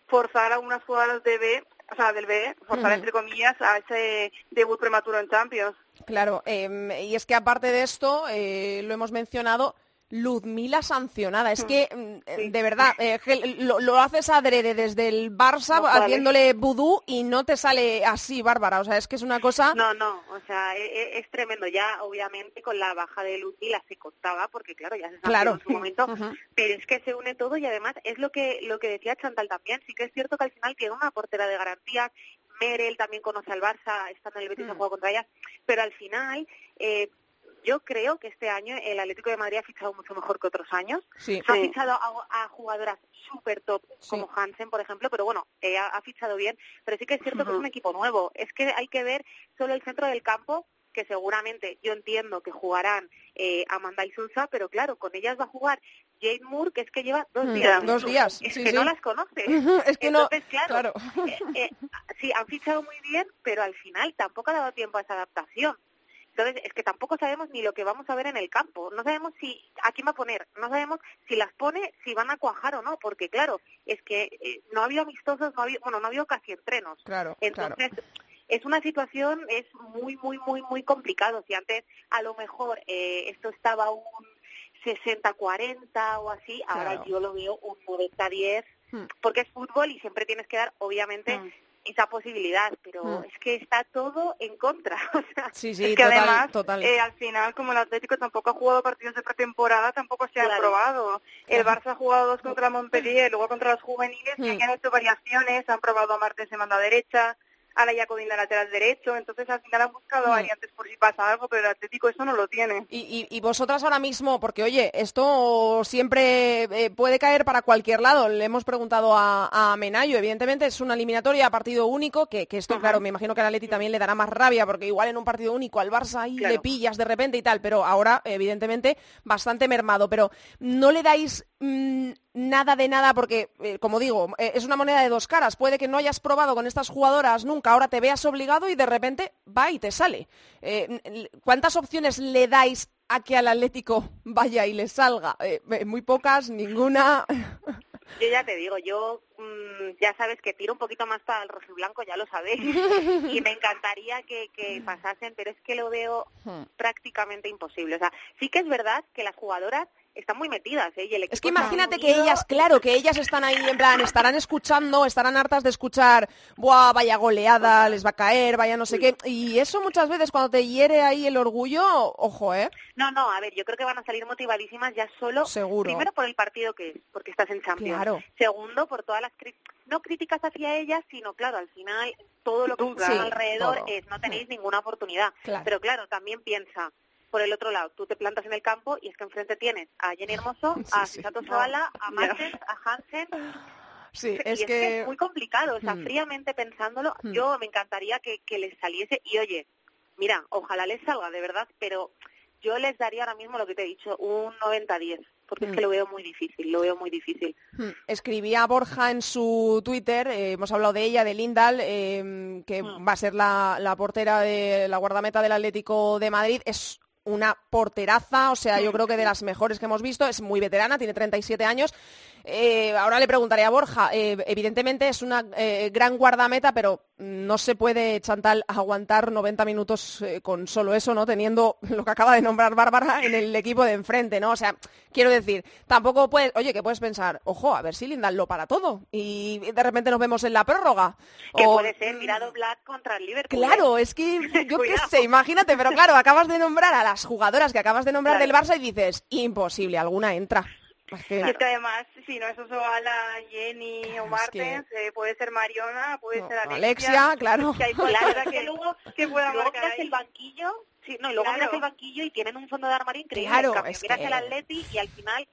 forzar a unas jugadoras de B, o sea, del B, forzar entre comillas a ese debut prematuro en Champions. Claro, eh, y es que aparte de esto, eh, lo hemos mencionado, Luzmila sancionada. Es que, mm, eh, de verdad, eh, lo, lo haces adrede desde el Barça No haciéndole vudú y no te sale así, Bárbara. O sea, es que es una cosa... No, no, o sea, e- e- es, tremendo. Ya, obviamente, con la baja de Lucila se contaba, porque claro, ya se Claro. en su momento, pero es que se une todo y además es lo que lo que decía Chantal también. Sí que es cierto que al final tiene una portera de garantías. Merel también conoce al Barça, está en el Betis, ha Mm. jugado contra ellas, pero al final... Eh, yo creo que este año el Atlético de Madrid ha fichado mucho mejor que otros años. Sí. Ha Sí. fichado a, a jugadoras súper top Sí. como Hansen, por ejemplo, pero bueno, eh, ha, ha fichado bien. Pero sí que es cierto que es un equipo nuevo. Es que hay que ver solo el centro del campo, que seguramente yo entiendo que jugarán eh, Amanda y Sousa, pero claro, con ellas va a jugar Jane Moore, que es que lleva dos Mm, días. dos días, Es sí, que sí. no las conoce. es que no... Claro, Claro. eh, eh, sí, han fichado muy bien, pero al final tampoco ha dado tiempo a esa adaptación. Entonces, es que tampoco sabemos ni lo que vamos a ver en el campo. No sabemos si a quién va a poner. No sabemos si las pone, si van a cuajar o no. Porque, claro, es que eh, no ha habido amistosos, no ha habido, bueno, no ha habido casi entrenos. Claro, claro. Entonces, es una situación, es muy, muy, muy, muy complicado. Si antes a lo mejor eh, esto estaba un 60-40 o así, ahora yo lo veo un 90-10, Hmm. porque es fútbol y siempre tienes que dar, obviamente, Hmm. Esa posibilidad, pero Hmm. es que está todo en contra. *laughs* O sea, Sí, sí, es que total, además, total. eh, al final, como el Atlético tampoco ha jugado partidos de pretemporada, tampoco se Claro. probado. El Barça ha jugado dos contra Montpellier, luego contra los juveniles, Mm. que han hecho variaciones, han probado a Martes en banda derecha, a la Jacobin de lateral derecho, entonces al final han buscado Mm. variantes por si pasa algo, pero el Atlético eso no lo tiene. Y, y- y vosotras ahora mismo, porque oye, esto siempre eh, puede caer para cualquier lado. Le hemos preguntado a, a Menayo, evidentemente es una eliminatoria a partido único, que, que esto, claro, me imagino que al Atleti también le dará más rabia, porque igual en un partido único al Barça ahí Claro. le pillas de repente y tal, pero ahora, evidentemente, bastante mermado. Pero no le dais mm, nada de nada, porque, eh, como digo, eh, es una moneda de dos caras. Puede que no hayas probado con estas jugadoras nunca, ahora te veas obligado y de repente va y te sale. Eh, ¿Cuántas opciones le dais a que al Atlético *laughs* vaya y le salga? Muy pocas, ninguna. Yo ya te digo, yo mm, ya sabes que tiro un poquito más para el rojo y blanco, ya lo sabéis, *laughs* y me encantaría que, que pasasen, pero es que lo veo Hmm. prácticamente imposible. O sea, sí que es verdad que las jugadoras están muy metidas, ¿eh? Y el Es que imagínate que ellas, claro, que ellas están ahí en plan, estarán escuchando, estarán hartas de escuchar, buah, vaya goleada, les va a caer, vaya no sé qué. Y eso muchas veces cuando te hiere ahí el orgullo, ojo, ¿eh? No, no, a ver, yo creo que van a salir motivadísimas ya solo, Seguro. primero por el partido que es, porque estás en Champions. Claro. Segundo, por todas las no críticas hacia ellas, sino claro, al final todo lo que está sí, alrededor todo. es no tenéis ninguna oportunidad. Claro. Pero claro, también piensa por el otro lado, tú te plantas en el campo y es que enfrente tienes a Jenny Hermoso, *laughs* a Sí, sí. Sisato Zavala, a Ya. Martens, a Hansen, Sí, *laughs* y es es que es muy complicado, o sea, Hmm. fríamente pensándolo, Hmm. yo me encantaría que, que les saliese, y oye, mira, ojalá les salga de verdad, pero yo les daría ahora mismo lo que te he dicho, un 90-10, porque es que lo veo muy difícil, lo veo muy difícil. Escribía Borja en su Twitter, eh, hemos hablado de ella, de Lindal, eh, que Mm. va a ser la, la portera de la guardameta del Atlético de Madrid. Es una porteraza, o sea, yo creo que de las mejores que hemos visto, es muy veterana, tiene 37 años. Eh, ahora le preguntaré a Borja, eh, evidentemente es una eh, gran guardameta, pero no se puede, Chantal, aguantar 90 minutos eh, con solo eso, ¿no? Teniendo *laughs* lo que acaba de nombrar Bárbara en el equipo de enfrente, ¿no? O sea, quiero decir, tampoco puedes, oye, que puedes pensar, ojo, a ver si Lindal lo para todo y de repente nos vemos en la prórroga. Que O- puede ser mirado Black contra el Liverpool. ¿eh? Claro, es que *laughs* yo qué sé, imagínate, pero claro, acabas de nombrar a las jugadoras que acabas de nombrar Claro. del Barça y dices, imposible, alguna entra. Que- Y es que además, si no es Osoala, Jenny o Martens, eh, puede ser Mariona, puede No, ser Alexia. Alexia, claro. Que hay que, luego, que pueda luego marcar ahí. el banquillo, sí, no, y luego Claro. el banquillo y tienen un fondo de armario increíble. Claro, En cambio, es miras el Atleti y al final,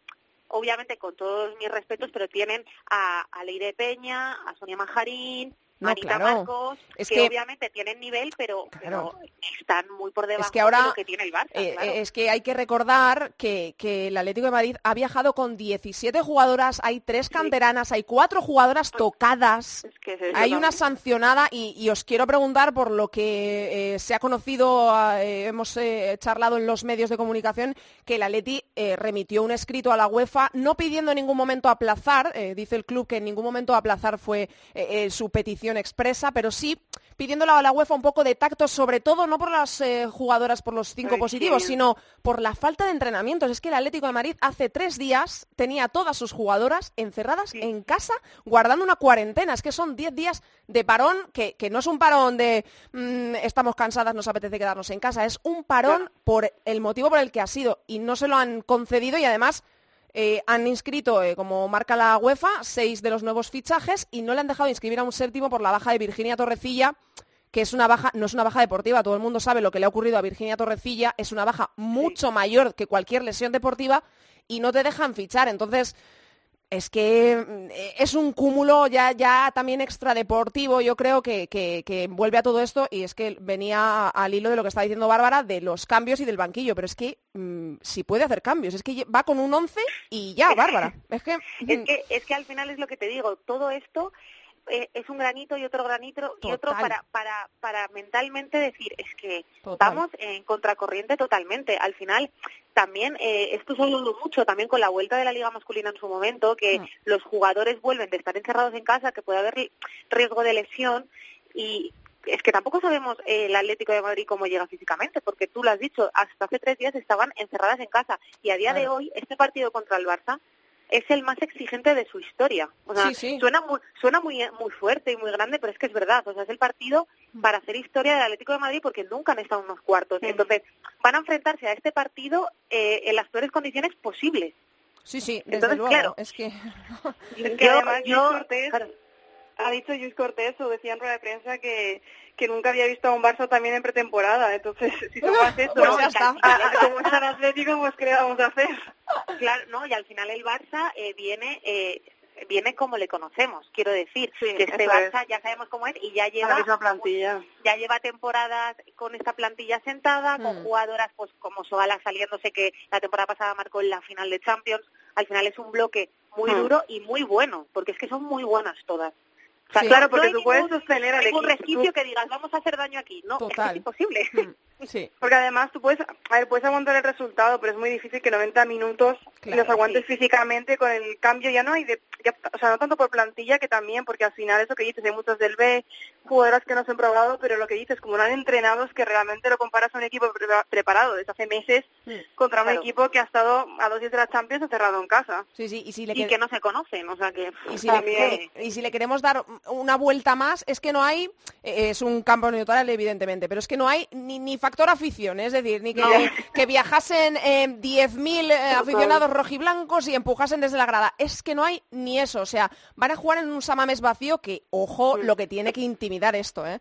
obviamente con todos mis respetos, pero tienen a, a Leire Peña, a Sonia Majarín, No, Marita claro. Marcos, Es que, que- obviamente tienen nivel, pero, Claro. pero están muy por debajo que ahora, de lo que tiene el Barça. Eh, claro. eh, Es que hay que recordar que, que el Atlético de Madrid ha viajado con 17 jugadoras, hay tres canteranas, hay cuatro jugadoras tocadas, Es que es eso hay una también. sancionada y, y os quiero preguntar por lo que eh, se ha conocido, eh, hemos charlado en los medios de comunicación, que el Atleti remitió un escrito a la UEFA no pidiendo en ningún momento aplazar, dice el club que en ningún momento aplazar fue su petición expresa, pero sí pidiéndole a la UEFA un poco de tacto, sobre todo no por las eh, jugadoras, por los cinco Ay, positivos, sí. sino por la falta de entrenamientos. Es que el Atlético de Madrid hace tres días tenía a todas sus jugadoras encerradas en casa guardando una cuarentena. Es que son diez días de parón, que, que no es un parón de mm, estamos cansadas, nos apetece quedarnos en casa, es un parón por el motivo por el que ha sido y no se lo han concedido y además eh, han inscrito, eh, como marca la UEFA, seis de los nuevos fichajes y no le han dejado inscribir a un séptimo por la baja de Virginia Torrecilla, que es una baja, no es una baja deportiva, todo el mundo sabe lo que le ha ocurrido a Virginia Torrecilla, es una baja mucho mayor que cualquier lesión deportiva y no te dejan fichar. Entonces, es que mm, eh, es un cúmulo ya, ya también extradeportivo, yo creo que, que, que envuelve a todo esto y es que venía al hilo de lo que está diciendo Bárbara de los cambios y del banquillo, pero es que mm, si puede hacer cambios, es que va con un 11 y ya, Bárbara. Es que, Es que, es que al final es lo que te digo, todo esto eh, es un granito y otro granito y otro para, para, para mentalmente decir, es que Total. vamos en contracorriente totalmente. Al final, también, eh, esto se ha hablado mucho también con la vuelta de la Liga Masculina en su momento, que Mm. los jugadores vuelven de estar encerrados en casa, que puede haber ri- riesgo de lesión y es que tampoco sabemos eh, el Atlético de Madrid cómo llega físicamente, porque tú lo has dicho, hasta hace tres días estaban encerradas en casa y a día de hoy este partido contra el Barça es el más exigente de su historia. O sea, Sí, sí. suena muy suena muy muy fuerte y muy grande, pero es que es verdad. O sea, es el partido para hacer historia del Atlético de Madrid porque nunca han estado en unos cuartos. Entonces, van a enfrentarse a este partido eh, en las peores condiciones posibles. sí, sí, desde Entonces, luego, claro. es que... Es que además yo, Cortés- claro, ha dicho Luis Cortés o decía en rueda de prensa que, que nunca había visto a un Barça también en pretemporada. Entonces, si somos eso, Pues ya está. a- a- como es tan atlético, pues ¿qué le vamos a hacer? Claro, no, y al final el Barça eh, viene eh, viene como le conocemos, quiero decir, Sí, que este es. Barça ya sabemos cómo es y ya lleva plantilla. ya lleva temporadas con esta plantilla sentada, con Mm. jugadoras pues como Soala saliéndose que la temporada pasada marcó en la final de Champions. Al final es un bloque muy Mm. duro y muy bueno, porque es que son muy buenas todas. O sea, Sí. Claro, no porque hay tú puedes ningún- sostener al ningún equipo. resquicio Tú- que digas, vamos a hacer daño aquí. No, es que Total. es imposible. Mm, Sí. Porque además tú puedes, a ver, puedes aguantar el resultado, pero es muy difícil que 90 minutos Claro, los aguantes físicamente con el cambio. Ya no hay de, ya- o sea, no tanto por plantilla que también, porque al final eso que dices, hay muchos del B, jugadoras que no se han probado, pero lo que dices, como no han entrenado, es que realmente lo comparas a un equipo pre- preparado desde hace meses Mm. contra un Claro. equipo que ha estado a dos días de la Champions encerrado en casa. Sí, sí, y si le Y qued- que no se conocen, o sea que... Y si, le, También. y si le queremos dar una vuelta más, es que no hay, eh, es un campo neutral evidentemente, pero es que no hay ni, ni factor afición, es decir, ni que, No. que viajasen eh, 10.000 eh, aficionados rojiblancos y empujasen desde la grada. Es que no hay ni eso, o sea, van a jugar en un Samames vacío que, ojo, lo que tiene que intimidar esto, ¿eh?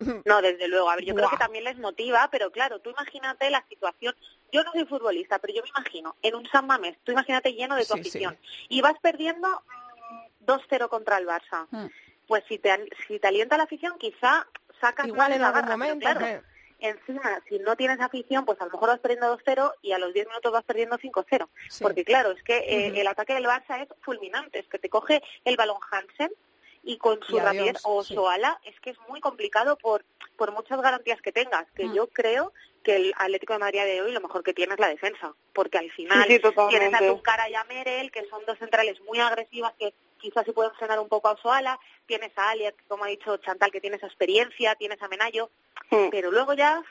*laughs* No, desde luego. A ver, yo creo que también les motiva, pero claro, tú imagínate la situación. Yo no soy futbolista, pero yo me imagino en un San Mamés, tú imagínate lleno de tu Sí, sí. afición y vas perdiendo mm, 2-0 contra el Barça. Mm. Pues si te, si te alienta la afición, quizá sacas Igual más en la algún garra, pero momento. claro, eh. Encima, si no tienes afición, pues a lo mejor vas perdiendo 2-0 y a los 10 minutos vas perdiendo 5-0. Sí. Porque claro, es que eh, el ataque del Barça es fulminante, es que te coge el balón Hansen y con su Y adiós, rapidez o sí. Soala es que es muy complicado por por muchas garantías que tengas, que Mm. yo creo que el Atlético de Madrid de hoy lo mejor que tiene es la defensa, porque al final Sí, tienes a Tunkara y a Merel, que son dos centrales muy agresivas que quizás sí pueden frenar un poco a Soala, tienes a Alia, que como ha dicho Chantal, que tiene esa experiencia, tienes a Menayo, pero luego ya,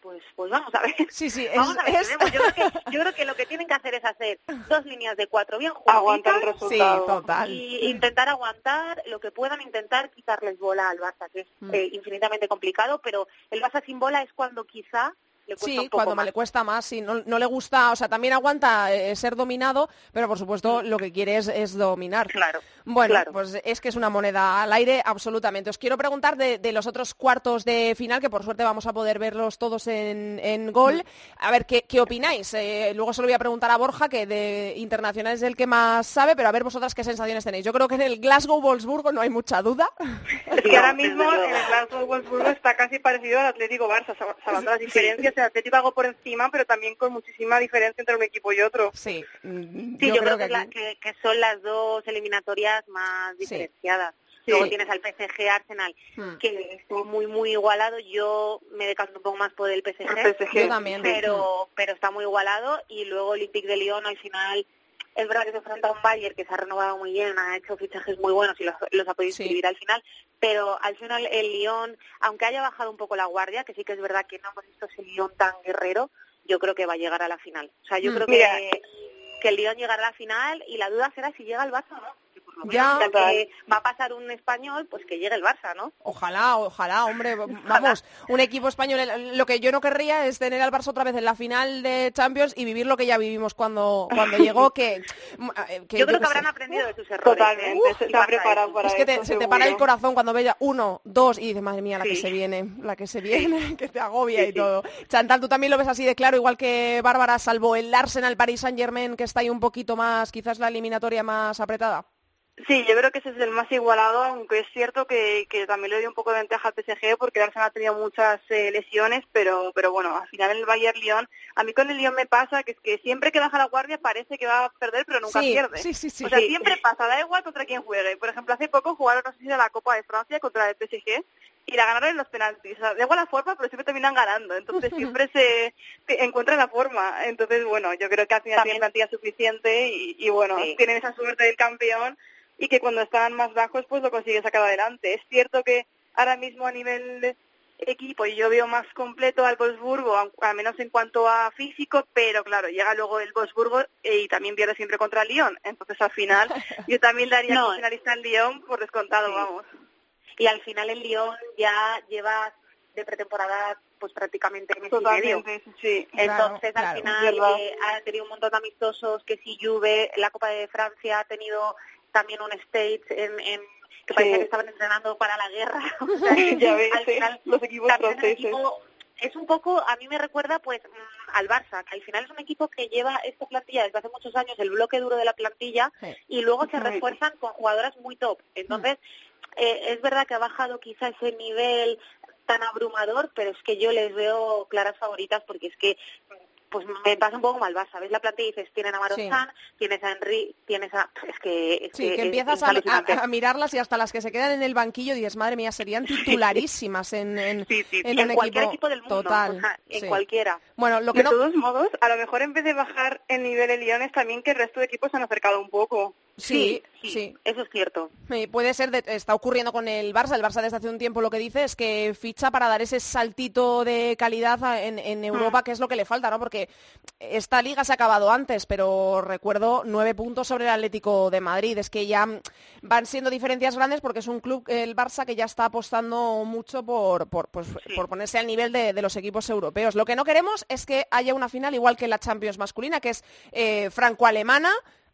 pues pues vamos a ver. Sí, sí, *laughs* es, Vamos a ver, es- tenemos- yo, creo que, yo creo que lo que tienen que hacer es hacer dos líneas de cuatro bien juntitas *laughs* Aguantar el sí, resultado. total. y intentar aguantar lo que puedan, intentar quitarles bola al Barça, que es Mm. eh, infinitamente complicado, pero el Barça sin bola es cuando quizá le cuesta Sí, un poco cuando más. le cuesta más, sí, no, no le gusta, o sea, también aguanta eh, ser dominado, pero por supuesto lo que quiere es, es dominar. Claro. Bueno, claro. pues es que es una moneda al aire absolutamente. Os quiero preguntar de, de los otros cuartos de final, que por suerte vamos a poder verlos todos en, en gol. A ver, ¿qué, qué opináis? Eh, luego se lo voy a preguntar a Borja, que de internacional es el que más sabe, pero a ver vosotras qué sensaciones tenéis. Yo creo que en el Glasgow-Wolfsburgo no hay mucha duda. Es que No, ahora mismo el Glasgow Wolfsburgo está casi parecido al Atlético Barça, sal- salvando las diferencias. El Atlético algo por encima, pero también con muchísima diferencia entre un equipo y otro. Sí, mm, Sí, yo, creo, que, aquí- la- que- que son las dos eliminatorias más diferenciadas. Sí. Luego tienes al PSG Arsenal, Mm. que está muy, muy igualado. Yo me decanto un poco más por el PSG. El PSG. Yo también. pero pero está muy igualado y luego Olympique de Lyon al final es verdad que se enfrenta a un Bayern que se ha renovado muy bien, ha hecho fichajes muy buenos y los, los ha podido Sí. inscribir al final, pero al final el Lyon, aunque haya bajado un poco la guardia, que sí que es verdad que no hemos visto ese Lyon tan guerrero, yo creo que va a llegar a la final. O sea, yo Mm. creo Mira. que, que el Lyon llegará a la final y la duda será si llega el Barça o no. Ya. que va a pasar un español, pues que llegue el Barça, ¿no? Ojalá, ojalá, hombre, *laughs* vamos, un equipo español, lo que yo no querría es tener al Barça otra vez en la final de Champions y vivir lo que ya vivimos cuando, cuando *laughs* llegó, que, eh, que yo creo que habrán sé. aprendido de sus errores. Totalmente, ¿eh? se Y está pasa preparado eso. para Es que te- eso, se te para el corazón cuando ves ya uno, dos y dices, madre mía, la que se viene, la que se viene, *laughs* que te agobia Sí, y sí. todo. Chantal, tú también lo ves así de claro, igual que Bárbara, salvo el Arsenal, Paris Saint Germain, que está ahí un poquito más, quizás la eliminatoria más apretada. Sí, yo creo que ese es el más igualado, aunque es cierto que, que también le dio un poco de ventaja al PSG porque el Arsenal ha tenido muchas eh, lesiones, pero pero bueno, al final el Bayern Lyon, a mí con el Lyon me pasa que es que siempre que baja la guardia parece que va a perder, pero nunca Sí, pierde. sí, sí, sí. O sea, siempre pasa, da igual contra quién juegue. Por ejemplo, hace poco jugaron, no sé si era la Copa de Francia contra el PSG y la ganaron en los penaltis. O sea, da igual la forma, pero siempre terminan ganando. Entonces *laughs* siempre se, se encuentra la forma. Entonces, bueno, yo creo que al final tienen plantilla suficiente y, y bueno, Sí. tienen esa suerte del campeón y que cuando están más bajos pues lo consiguen sacar adelante. Es cierto que ahora mismo a nivel de equipo yo veo más completo al Wolfsburgo, aun- al menos en cuanto a físico, pero claro, llega luego el Wolfsburgo y también pierde siempre contra el Lyon. Entonces al final *laughs* yo también daría No. finalista al Lyon por descontado, Sí. vamos. y al final el Lyon ya lleva de pretemporada pues prácticamente mes y medio. Sí. Entonces Claro, al claro. final eh, ha tenido un montón de amistosos, que si Juve, la Copa de Francia ha tenido también un stage en, en, que parecía Sí. que estaban entrenando para la guerra. *laughs* O sea, que *laughs* Ya ves, al final los equipos franceses. equipo- es un poco, a mí me recuerda pues mm, al Barça, que al final es un equipo que lleva esta plantilla desde hace muchos años, el bloque duro de la plantilla, Sí. y luego se refuerzan con jugadoras muy top. Entonces, eh, es verdad que ha bajado quizá ese nivel tan abrumador, pero es que yo les veo claras favoritas porque es que pues me pasa un poco como al Barça, ves la plantilla y dices, tienen a Sí. Marozán, tienes a Henry, tienes a... Es que, es Sí, que empiezas a, alucinante. a- a mirarlas y hasta las que se quedan en el banquillo dices, madre mía, serían *laughs* titularísimas en, en, Sí, sí, en sí, un en cualquier equipo equipo del mundo, total. o sea, en sí. cualquiera. Bueno, lo que De no... todos modos, a lo mejor en vez de bajar el nivel de Lyon es también que el resto de equipos se han acercado un poco. Sí, sí, sí. eso es cierto. Eh, Puede ser, de- está ocurriendo con el Barça. El Barça desde hace un tiempo lo que dice es que ficha para dar ese saltito de calidad en, en Europa, que es lo que le falta, ¿no? Porque esta liga se ha acabado antes, pero recuerdo nueve puntos sobre el Atlético de Madrid. Es que ya mm, van siendo diferencias grandes porque es un club, el Barça, que ya está apostando mucho por, por, pues, por ponerse al nivel de, de los equipos europeos. Lo que no queremos es que haya una final igual que la Champions masculina, que es eh, franco-alemana.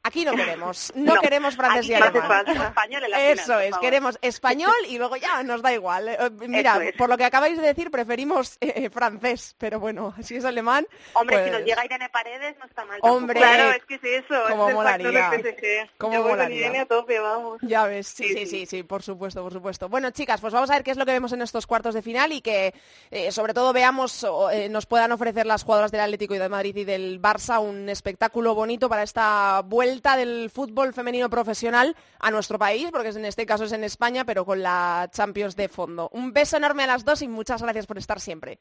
Aquí no queremos, *laughs* no, No, queremos francés y alemán. falta español en la final, Eso es, queremos español y luego ya nos da igual. Eh, Mira, es. por lo que acabáis de decir, preferimos eh, francés, pero bueno, si es alemán, Hombre, si pues, nos llega Irene Paredes no está mal. tampoco. Hombre, Claro, es que es eso, cómo es molaría. con molaría. Irene a tope, vamos. Ya ves, sí, sí, Sí, sí, sí. sí, por supuesto, por supuesto. Bueno, chicas, pues vamos a ver qué es lo que vemos en estos cuartos de final y que eh, sobre todo veamos, o, eh, nos puedan ofrecer las jugadoras del Atlético y de Madrid y del Barça un espectáculo bonito para esta vuelta del fútbol femenino profesional a nuestro país, porque en este caso es en España, pero con la Champions de fondo. Un beso enorme a las dos y muchas gracias por estar siempre.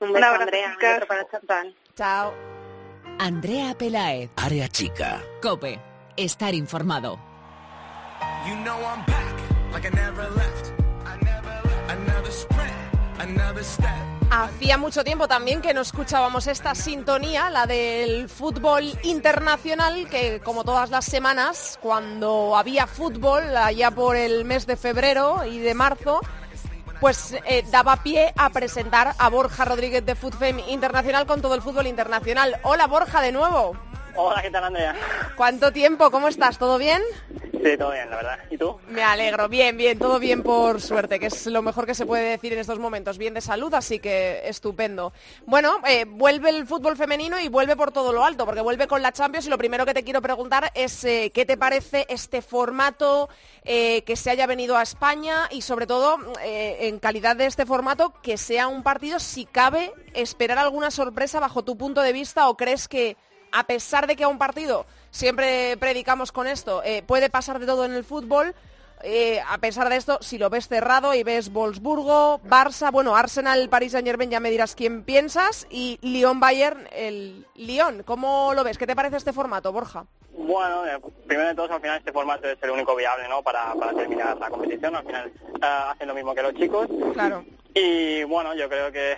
Un beso, abrazo, Andrea, chicas. para. Chao. Andrea Pelaez, Área chica. Cope, estar informado. You know I'm back like I never left. I never left. Another sprint, another step. Hacía mucho tiempo también que no escuchábamos esta sintonía, la del fútbol internacional, que como todas las semanas, cuando había fútbol, allá por el mes de febrero y de marzo, pues eh, daba pie a presentar a Borja Rodríguez de FUTFEM Internacional con todo el fútbol internacional. Hola Borja, de nuevo. Hola, ¿qué tal, Andrea? ¿Cuánto tiempo? ¿Cómo estás? ¿Todo bien? Sí, todo bien, la verdad. ¿Y tú? Me alegro, bien, bien, todo bien por suerte, que es lo mejor que se puede decir en estos momentos, bien de salud, así que estupendo. Bueno, eh, vuelve el fútbol femenino y vuelve por todo lo alto, porque vuelve con la Champions y lo primero que te quiero preguntar es eh, qué te parece este formato eh, que se haya venido a España y sobre todo en calidad de este formato que sea un partido, si cabe, esperar alguna sorpresa bajo tu punto de vista o crees que a pesar de que a un partido siempre predicamos con esto, eh, puede pasar de todo en el fútbol. eh, a pesar de esto, si lo ves cerrado y ves Wolfsburgo, Barça, bueno, Arsenal, Paris Saint Germain, ya me dirás quién piensas, y Lyon Bayern, el Lyon, ¿cómo lo ves? ¿Qué te parece este formato, Borja? Bueno, eh, primero de todo, al final este formato es el único viable, ¿no? Para, para terminar la competición. Al final eh, hacen lo mismo que los chicos. Claro. Y bueno, yo creo que eh,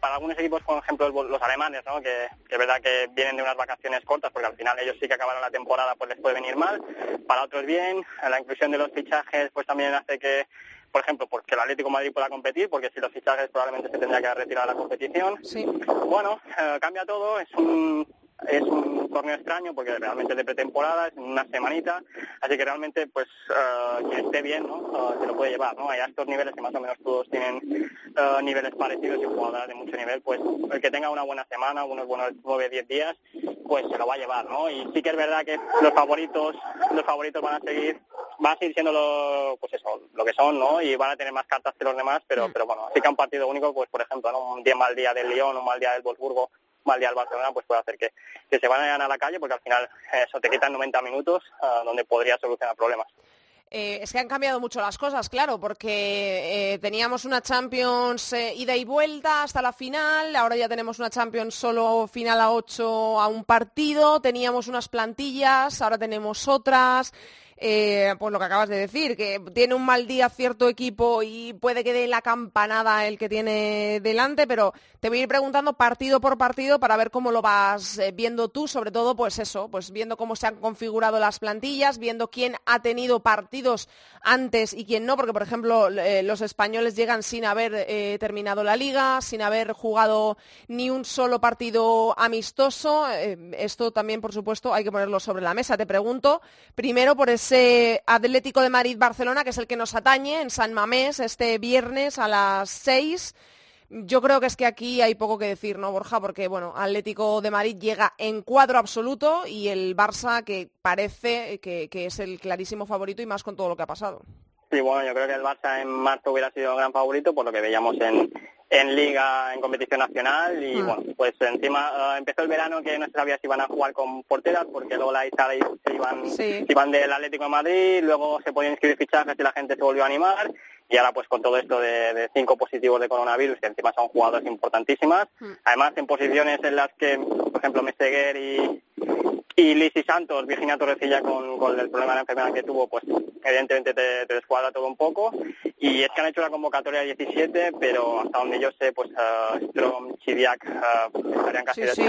para algunos equipos, por ejemplo, los alemanes, ¿no? que, que es verdad que vienen de unas vacaciones cortas, porque al final ellos sí que acabaron la temporada, pues les puede venir mal. Para otros bien, la inclusión de los fichajes, pues también hace que, por ejemplo, porque el Atlético de Madrid pueda competir, porque si los fichajes probablemente se tendría que retirar la competición. Sí. Bueno, eh, cambia todo, es un, es un torneo extraño porque realmente es de pretemporada, es una semanita, así que realmente pues eh, quien esté bien ¿no? Eh, se lo puede llevar, ¿no? Hay a estos niveles que más o menos todos tienen eh, niveles parecidos y jugadoras de mucho nivel, pues el que tenga una buena semana, unos buenos 9-10 días, pues se lo va a llevar, ¿no? Y sí que es verdad que los favoritos, los favoritos van a seguir van a seguir siendo lo, pues eso, lo que son, ¿no? Y van a tener más cartas que los demás, pero, pero bueno, así que un partido único, pues por ejemplo, ¿no? Un día mal día del Lyon, un mal día del Wolfsburgo, mal día del Barcelona, pues puede hacer que, que se vayan a la calle, porque al final eso te quitan 90 minutos ah, donde podría solucionar problemas. Eh, es que han cambiado mucho las cosas, claro, porque eh, teníamos una Champions eh, ida y vuelta hasta la final, ahora ya tenemos una Champions solo final a 8 a un partido, teníamos unas plantillas, ahora tenemos otras. Eh, pues lo que acabas de decir, que tiene un mal día cierto equipo y puede que dé la campanada el que tiene delante, pero te voy a ir preguntando partido por partido para ver cómo lo vas eh, viendo tú, sobre todo pues eso, pues viendo cómo se han configurado las plantillas, viendo quién ha tenido partidos antes y quién no, porque por ejemplo eh, los españoles llegan sin haber eh, terminado la liga, sin haber jugado ni un solo partido amistoso. Esto también, por supuesto, hay que ponerlo sobre la mesa. Te pregunto primero por ese ese Atlético de Madrid-Barcelona, que es el que nos atañe en San Mamés este viernes a las 6. Yo creo que es que aquí hay poco que decir, ¿no, Borja? Porque, bueno, Atlético de Madrid llega en cuadro absoluto y el Barça que parece que, que es el clarísimo favorito y más con todo lo que ha pasado. Sí, bueno, yo creo que el Barça en marzo hubiera sido el gran favorito por lo que veíamos en, en Liga, en competición nacional y Mm. bueno, pues encima eh, empezó el verano que no se sabía si iban a jugar con porteras porque Lola y Sara se iban, Sí. se iban del Atlético de Madrid, luego se podían inscribir fichajes y la gente se volvió a animar y ahora pues con todo esto de, de cinco positivos de coronavirus que encima son jugadores importantísimas, Mm. además en posiciones en las que, por ejemplo, Meseguer y, y Lisi Santos, Virginia Torrecilla con, con el problema de la enfermedad que tuvo, pues evidentemente te, te descuadra todo un poco. Y es que han hecho la convocatoria 17, pero hasta donde yo sé, pues uh, Strom, Chidiac uh, estarían casi Sí, sí.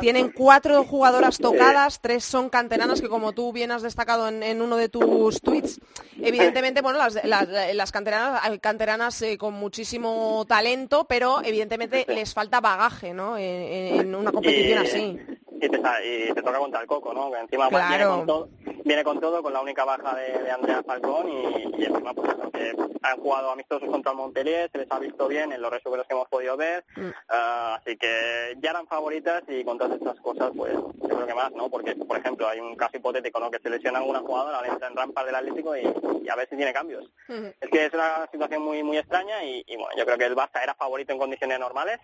Tienen cuatro jugadoras tocadas, tres son canteranas, que como tú bien has destacado en, en uno de tus tweets, evidentemente, bueno, las, las, las canteranas, canteranas eh, con muchísimo talento, pero evidentemente les falta bagaje, ¿no? En, en una competición Y- así. Y te, y te toca contra el Coco, ¿no? Que encima pues, viene, con todo, viene con todo, con la única baja de, de Andrea Falcón y, y encima pues que han jugado amistosos contra el Montpellier, se les ha visto bien en los resúmenes que hemos podido ver, Mm. ah, así que ya eran favoritas y con todas estas cosas pues yo creo que más, ¿no? Porque, por ejemplo, hay un caso hipotético, ¿no? Que se lesiona alguna jugadora, le entra en rampas del Atlético y, y a ver si tiene cambios. Ujú. Es que es una situación muy muy extraña y, y, bueno, yo creo que el Barça era favorito en condiciones normales.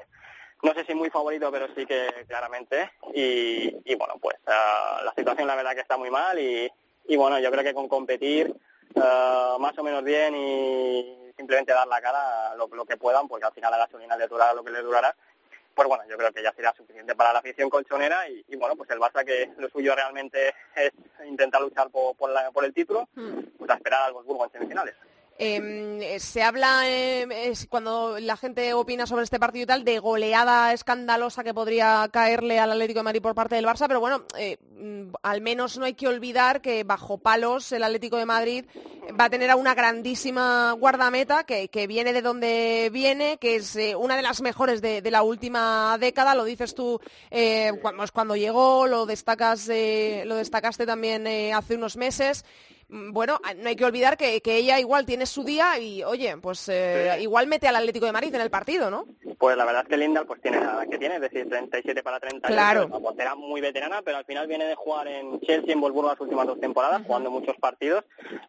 No sé si muy favorito, pero sí que claramente. Y, y bueno, pues ah, la situación la verdad que está muy mal y, y bueno, yo creo que con competir ah, más o menos bien y simplemente dar la cara lo, lo que puedan, porque al final la gasolina le durará lo que le durará, pues bueno, yo creo que ya será suficiente para la afición colchonera y, y bueno, pues el Barça que lo suyo realmente es intentar luchar por, por, la- por el título, pues a esperar al Wolfsburgo en semifinales. Eh, se habla, es cuando la gente opina sobre este partido y tal, de goleada escandalosa que podría caerle al Atlético de Madrid por parte del Barça, pero bueno, eh, mm, al menos no hay que olvidar que bajo palos el Atlético de Madrid va a tener a una grandísima guardameta que, viene de donde viene, que es eh, una de las mejores de, la última década, lo dices tú cuando, cuando llegó, lo destacas, lo destacaste también hace unos meses. Mm, Bueno, a- no hay que olvidar que, que ella igual tiene su día y, oye, pues eh, igual mete al Atlético de Madrid en el partido, ¿no? Pues la verdad es que Lindal pues tiene la edad que tiene, es decir, 37 para 30 Claro. Es una portera muy veterana, pero al final viene de jugar en Chelsea y en Wolfsburgo las últimas dos temporadas, jugando muchos partidos.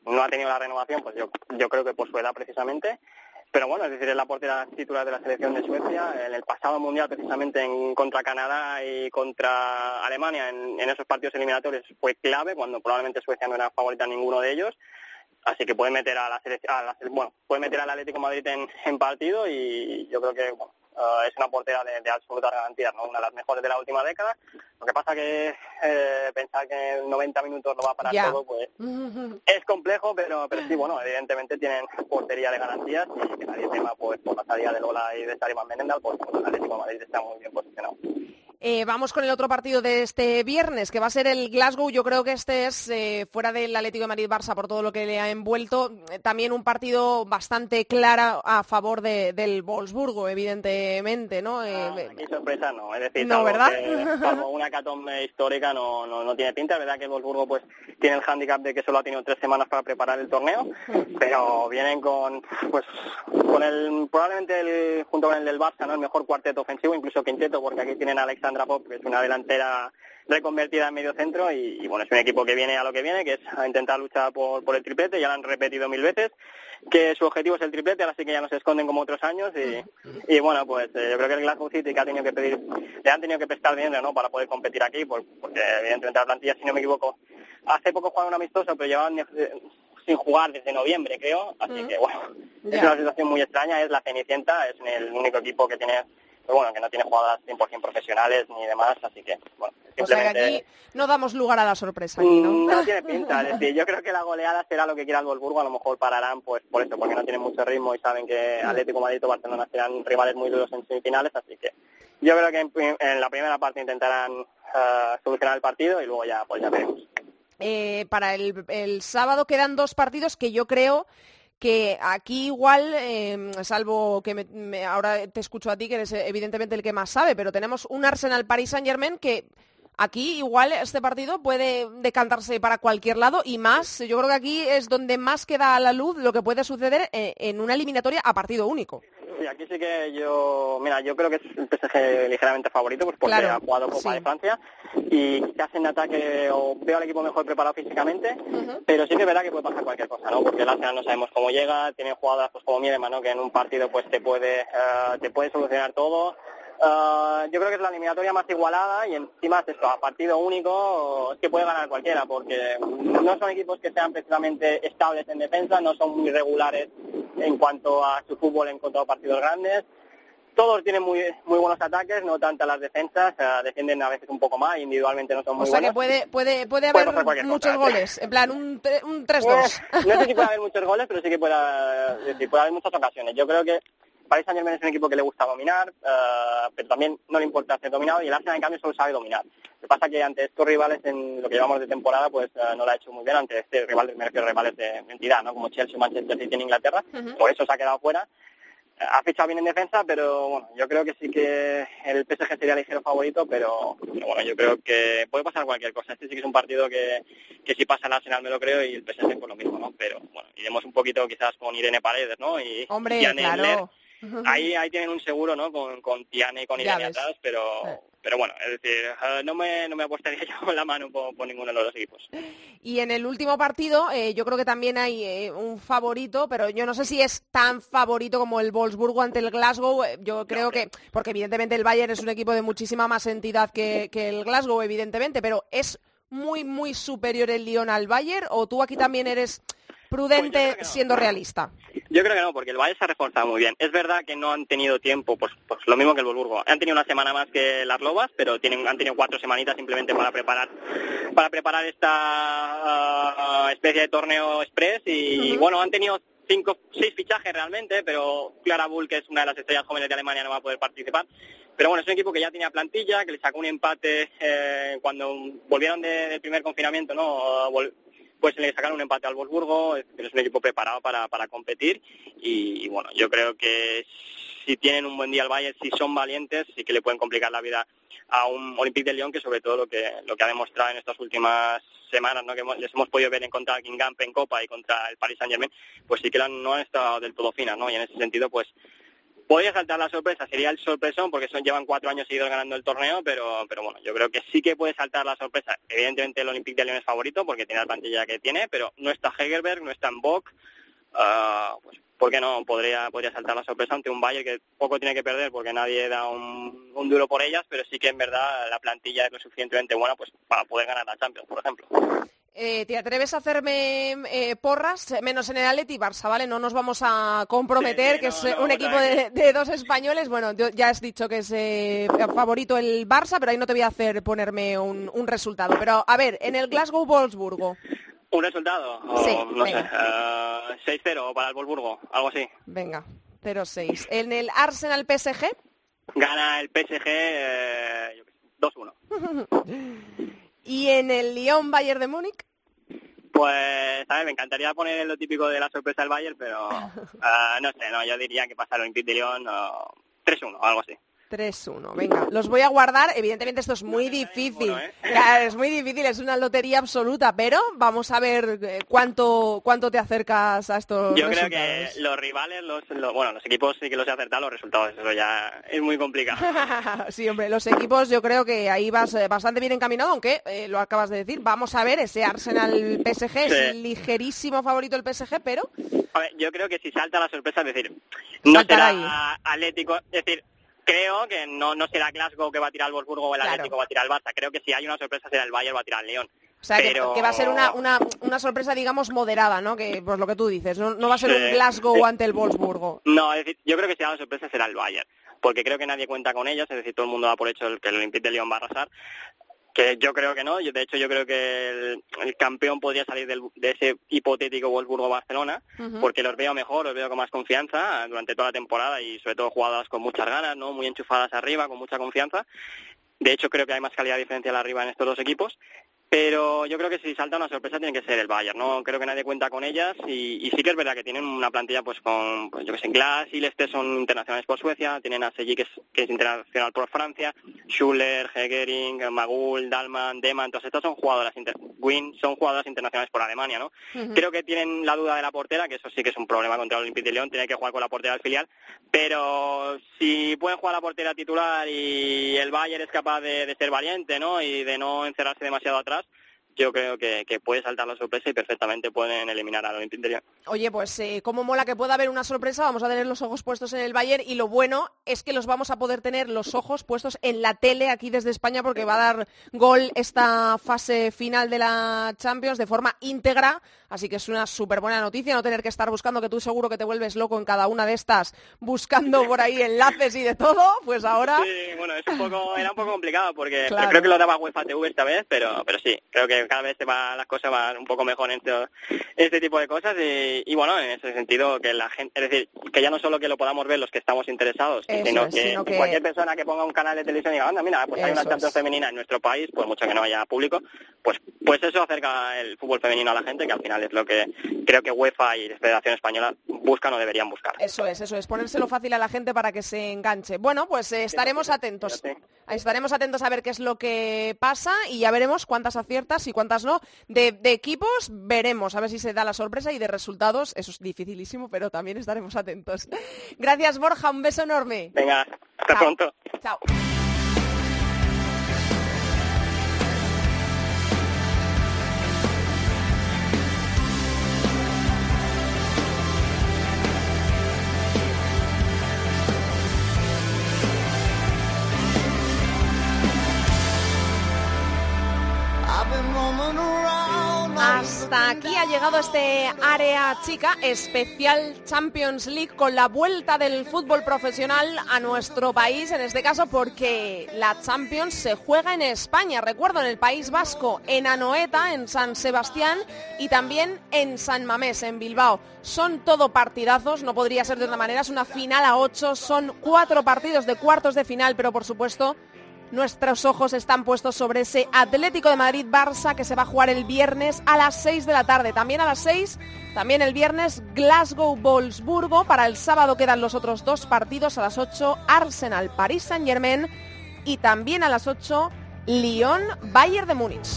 No ha tenido la renovación, pues yo, yo creo que por su edad precisamente. Pero bueno, es decir, es la portera titular de la selección de Suecia. En el pasado mundial, precisamente en contra Canadá y contra Alemania, en, en esos partidos eliminatorios, fue clave, cuando probablemente Suecia no era favorita en ninguno de ellos. Así que puede meter a la, selec- a la sele- bueno, puede meter al Atlético Madrid en, en partido y yo creo que bueno, eh, es una portera de, de absoluta garantía, ¿no? una de las mejores de la última década. Lo que pasa que eh, pensar que en 90 minutos lo va a parar todo, pues *laughs* es complejo, pero, pero sí, bueno, evidentemente tienen portería de garantías y que nadie tema pues, por la salida de Lola y de Sariman Menendal, pues bueno, el Atlético de Madrid está muy bien posicionado. Eh, vamos con el otro partido de este viernes, que va a ser el Glasgow. Yo creo que este es, eh, fuera del Atlético de Madrid-Barça, por todo lo que le ha envuelto, eh, también un partido bastante claro a favor de- del Wolfsburgo, evidentemente, ¿no? Ah, aquí sorpresa no, es decir, No, salvo ¿verdad? que- salvo una catombe histórica no, no, no tiene pinta, es verdad que el Wolfsburgo pues tiene el hándicap de que solo ha tenido tres semanas para preparar el torneo, pero vienen con pues con el probablemente el, junto con el del Barça, ¿no? el mejor cuarteto ofensivo, incluso quinteto, porque aquí tienen a Alexandra Pop, que es una delantera reconvertida en medio centro y, y, bueno, es un equipo que viene a lo que viene, que es a intentar luchar por, por el triplete, ya lo han repetido mil veces, que su objetivo es el triplete, ahora sí que ya no se esconden como otros años y, y bueno, pues eh, yo creo que el Glasgow City que ha tenido que pedir, le han tenido que prestar dinero ¿no? para poder competir aquí, por- porque evidentemente la plantilla, si no me equivoco, hace poco jugaron un amistoso, pero llevaban eh, sin jugar desde noviembre, creo, así que bueno, es una situación muy extraña, es la Cenicienta, es el único equipo que tiene, pues bueno, que no tiene jugadoras 100% profesionales ni demás, así que bueno, o sea que simplemente... aquí no damos lugar a la sorpresa, aquí, ¿no? Mm, No tiene pinta, es decir, yo creo que la goleada será lo que quiera el Wolfsburgo, a lo mejor pararán pues por eso, porque no tienen mucho ritmo y saben que Atlético Madrid o Barcelona serán rivales muy duros en semifinales, así que yo creo que en, en la primera parte intentarán eh, solucionar el partido y luego ya pues ya veremos. Eh, para el, el sábado quedan dos partidos que yo creo que aquí igual, eh, salvo que me- ahora te escucho a ti, que eres eh, evidentemente el que más sabe, pero tenemos un Arsenal Paris Saint Germain que Aquí igual este partido puede decantarse para cualquier lado y más, yo creo que aquí es donde más queda a la luz lo que puede suceder eh, en una eliminatoria a partido único. Sí, aquí sí que yo, mira, yo creo que es el PSG ligeramente favorito, pues porque Claro, ha jugado Copa sí. de Francia y quizás en ataque o veo al equipo mejor preparado físicamente, pero sí que es verdad que puede pasar cualquier cosa, ¿no? Porque el Arsenal no sabemos cómo llega, tiene jugadas pues como Miedema, ¿no? Que en un partido pues te puede, eh, te puede solucionar todo. Eh, yo creo que es la eliminatoria más igualada y encima es esto, a partido único es que puede ganar cualquiera porque no son equipos que sean precisamente estables en defensa, no son muy regulares en cuanto a su fútbol en contra de partidos grandes. Todos tienen muy muy buenos ataques, no tanto las defensas, eh, defienden a veces un poco más, individualmente no son O muy sea que buenos. puede, puede, puede Puede haber muchos goles, en plan un, un 3-2. Eh, no sé si puede haber muchos goles, pero sí que puede, es decir, puede haber muchas ocasiones. Yo creo que Paris Saint Germain es un equipo que le gusta dominar, eh, pero también no le importa ser dominado y el Arsenal en cambio solo sabe dominar. Lo que pasa que ante estos rivales en lo que llevamos de temporada pues eh, no lo ha hecho muy bien ante este rival, me refiero a rivales de entidad, ¿no? como Chelsea Manchester City en Inglaterra, por eso se ha quedado fuera. Ha fichado bien en defensa, pero bueno, yo creo que sí que el PSG sería ligero favorito, pero, pero bueno, yo creo que puede pasar cualquier cosa. Este sí que es un partido que, que si pasa el Arsenal me lo creo y el PSG por lo mismo, ¿no? Pero bueno, iremos un poquito quizás con Irene Paredes, ¿no? Y Hombre, Tiane claro. Ler. Ahí, ahí tienen un seguro, ¿no? Con, con Tiane y con Irene atrás, pero, pero bueno, es decir, eh, no me, no me apostaría *laughs* yo la mano por, por ninguno de los dos equipos. Y en el último partido eh, yo creo que también hay eh, un favorito, pero yo no sé si es tan favorito como el Wolfsburgo ante el Glasgow. Yo creo que, porque evidentemente el Bayern es un equipo de muchísima más entidad que, que el Glasgow, evidentemente, pero es muy, muy superior el Lyon al Bayern, o tú aquí también eres prudente Pues no. siendo realista. Yo creo que no, porque el Valle se ha reforzado muy bien. Es verdad que no han tenido tiempo, pues, pues lo mismo que el Volburgo. Han tenido una semana más que las Lobas, pero tienen, han tenido cuatro semanitas simplemente para preparar para preparar esta ah, especie de torneo express y bueno, han tenido cinco, seis fichajes realmente, pero Clara Bull, que es una de las estrellas jóvenes de Alemania, no va a poder participar. Pero bueno, es un equipo que ya tenía plantilla, que le sacó un empate eh, cuando volvieron de- del primer confinamiento, ¿no? Vol- pues le sacaron un empate al Wolfsburgo, es un equipo preparado para, para competir y, bueno, yo creo que si tienen un buen día al Bayern, si son valientes, sí que le pueden complicar la vida a un Olympique de Lyon que sobre todo lo que lo que ha demostrado en estas últimas semanas, ¿no? que hemos- les hemos podido ver en contra del Kingamp en Copa y contra el Paris Saint Germain, pues sí que no han estado del todo finas, ¿no? Y en ese sentido, pues podría saltar la sorpresa, sería el sorpresón porque son llevan cuatro años seguidos ganando el torneo, pero pero bueno, yo creo que sí que puede saltar la sorpresa. Evidentemente el Olympique de Lyon es favorito porque tiene la plantilla que tiene, pero no está Hegerberg, no está en Bock, ah, pues ¿por qué no? Podría, podría saltar la sorpresa ante un Bayern que poco tiene que perder porque nadie da un, un duro por ellas, pero sí que en verdad la plantilla es lo suficientemente buena pues para poder ganar la Champions, por ejemplo. Eh, ¿Te atreves a hacerme eh, porras? Menos en el Atleti Barça, ¿vale? No nos vamos a comprometer, Sí, *laughs* que no, es no eh, un equipo de, de dos españoles. Bueno, yo- ya has dicho que es eh, favorito el Barça, pero ahí no te voy a hacer ponerme un, un resultado. Pero, a ver, en el Glasgow-Wolfsburgo, ¿Un resultado? O, Sí, no sé, venga. ah, 6-0 para el Wolfsburgo, algo así. venga, 0-6. En el Arsenal-PSG, Gana el PSG eh, yo qué sé, 2-1. *laughs* y en el Lyon-Bayern de Múnich, Pues, ¿sabes? Me encantaría poner lo típico de la sorpresa del Bayern, pero *laughs* ah, no sé, no, yo diría que pasa el Olympique de Lyon ah, 3-1, algo así. 3-1. Venga, los voy a guardar. Evidentemente esto es muy difícil. ninguno, ¿eh? Es muy difícil, es una lotería absoluta, pero vamos a ver eh, cuánto cuánto te acercas a estos Yo creo que los rivales, los, los- bueno, los equipos sí que los he acertado, los resultados, eso ya es muy complicado. *laughs* sí, hombre, los equipos yo creo que ahí vas eh, bastante bien encaminado, aunque eh, lo acabas de decir. Vamos a ver, ese Arsenal PSG es Sí. ligerísimo favorito el PSG, pero A ver, yo creo que si salta la sorpresa, es decir, no Saltará será Atlético, es decir, creo que no, no será Glasgow que va a tirar al Wolfsburgo o el Claro. Atlético va a tirar al Barça. Creo que si hay una sorpresa será el Bayern va a tirar al León. o sea, que- Pero- que, va a ser una, una, una sorpresa, digamos, moderada, ¿no? Que pues lo que tú dices, no, no va a ser un Glasgow ante el Wolfsburgo. No, es decir, yo creo que si hay una sorpresa será el Bayern, porque creo que nadie cuenta con ellos, es decir, todo el mundo da por hecho el- que el Olympique de Lyon va a arrasar. Que yo creo que no, yo, de hecho yo creo que el, el campeón podría salir del- de ese hipotético Wolfsburgo-Barcelona, porque los veo mejor, los veo con más confianza durante toda la temporada y sobre todo jugadas con muchas ganas, no muy enchufadas arriba, con mucha confianza. De hecho creo que hay más calidad diferencial arriba en estos dos equipos, pero yo creo que si salta una sorpresa tiene que ser el Bayern, no creo que nadie cuenta con ellas y, y sí que es verdad que tienen una plantilla pues con, pues yo que sé, Glass y Leste son internacionales por Suecia, tienen a Segui que es, que es internacional por Francia, Schuller, Hegering, Magul, Dalman, Deman, todas estas son jugadoras, inter Win son jugadoras internacionales por Alemania, ¿no? Creo que tienen la duda de la portera, que eso sí que es un problema contra el Olympique de Lyon, tiene que jugar con la portera del filial, pero si pueden jugar la portera titular y el Bayern es capaz de, de ser valiente, ¿no? Y de no encerrarse demasiado atrás, yo creo que, que puede saltar la sorpresa y perfectamente pueden eliminar al Olympique Lyon. Oye, pues eh, cómo mola que pueda haber una sorpresa, vamos a tener los ojos puestos en el Bayern y lo bueno es que los vamos a poder tener los ojos puestos en la tele aquí desde España porque va a dar gol esta fase final de la Champions de forma íntegra, así que es una súper buena noticia no tener que estar buscando, que tú seguro que te vuelves loco en cada una de estas, buscando por ahí enlaces y de todo, pues ahora... Sí, bueno, es un poco, era un poco complicado porque Claro. creo que lo daba UEFA TV esta vez, pero, pero sí, creo que cada vez se va, las cosas van un poco mejor en este, este tipo de cosas y, y bueno, en ese sentido que la gente, es decir, que ya no solo que lo podamos ver los que estamos interesados, Eso sino, que sino que- cualquier persona que ponga un canal de televisión y diga, anda, mira, pues hay una Eso Champions es. femenina en nuestro país, por mucho que no haya público, pues, pues eso acerca el fútbol femenino a la gente, que al final es lo que creo que UEFA y Federación Española buscan o deberían buscar. Eso es, eso es, ponérselo fácil a la gente para que se enganche. Bueno, pues eh, estaremos atentos. Estaremos atentos a ver qué es lo que pasa y ya veremos cuántas aciertas y cuántas no. De, de equipos veremos, a ver si se da la sorpresa y de resultados, eso es dificilísimo, pero también estaremos atentos. Gracias Borja, un beso enorme. Venga, hasta Chao. pronto. Chao. Llegado este área chica especial Champions League con la vuelta del fútbol profesional a nuestro país, en este caso porque la Champions se juega en España, recuerdo, en el País Vasco, en Anoeta, en San Sebastián y también en San Mamés, en Bilbao. Son todo partidazos, no podría ser de otra manera, es una final a ocho, son cuatro partidos de cuartos de final, pero por supuesto Nuestros ojos están puestos sobre ese Atlético de Madrid-Barça que se va a jugar el viernes a las 6 de la tarde. También a las 6, también el viernes Glasgow-Wolfsburgo. Para el sábado quedan los otros dos partidos a las 8, Arsenal-Paris Saint-Germain y también a las 8, Lyon-Bayern de Múnich.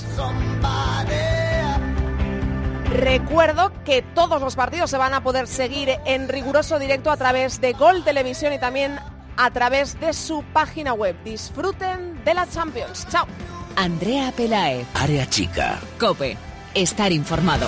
Recuerdo que todos los partidos se van a poder seguir en riguroso directo a través de Gol Televisión y también a través de su página web. Disfruten de la Champions. Chao. Andrea Pelae. Área Chica. Cope. Estar informado.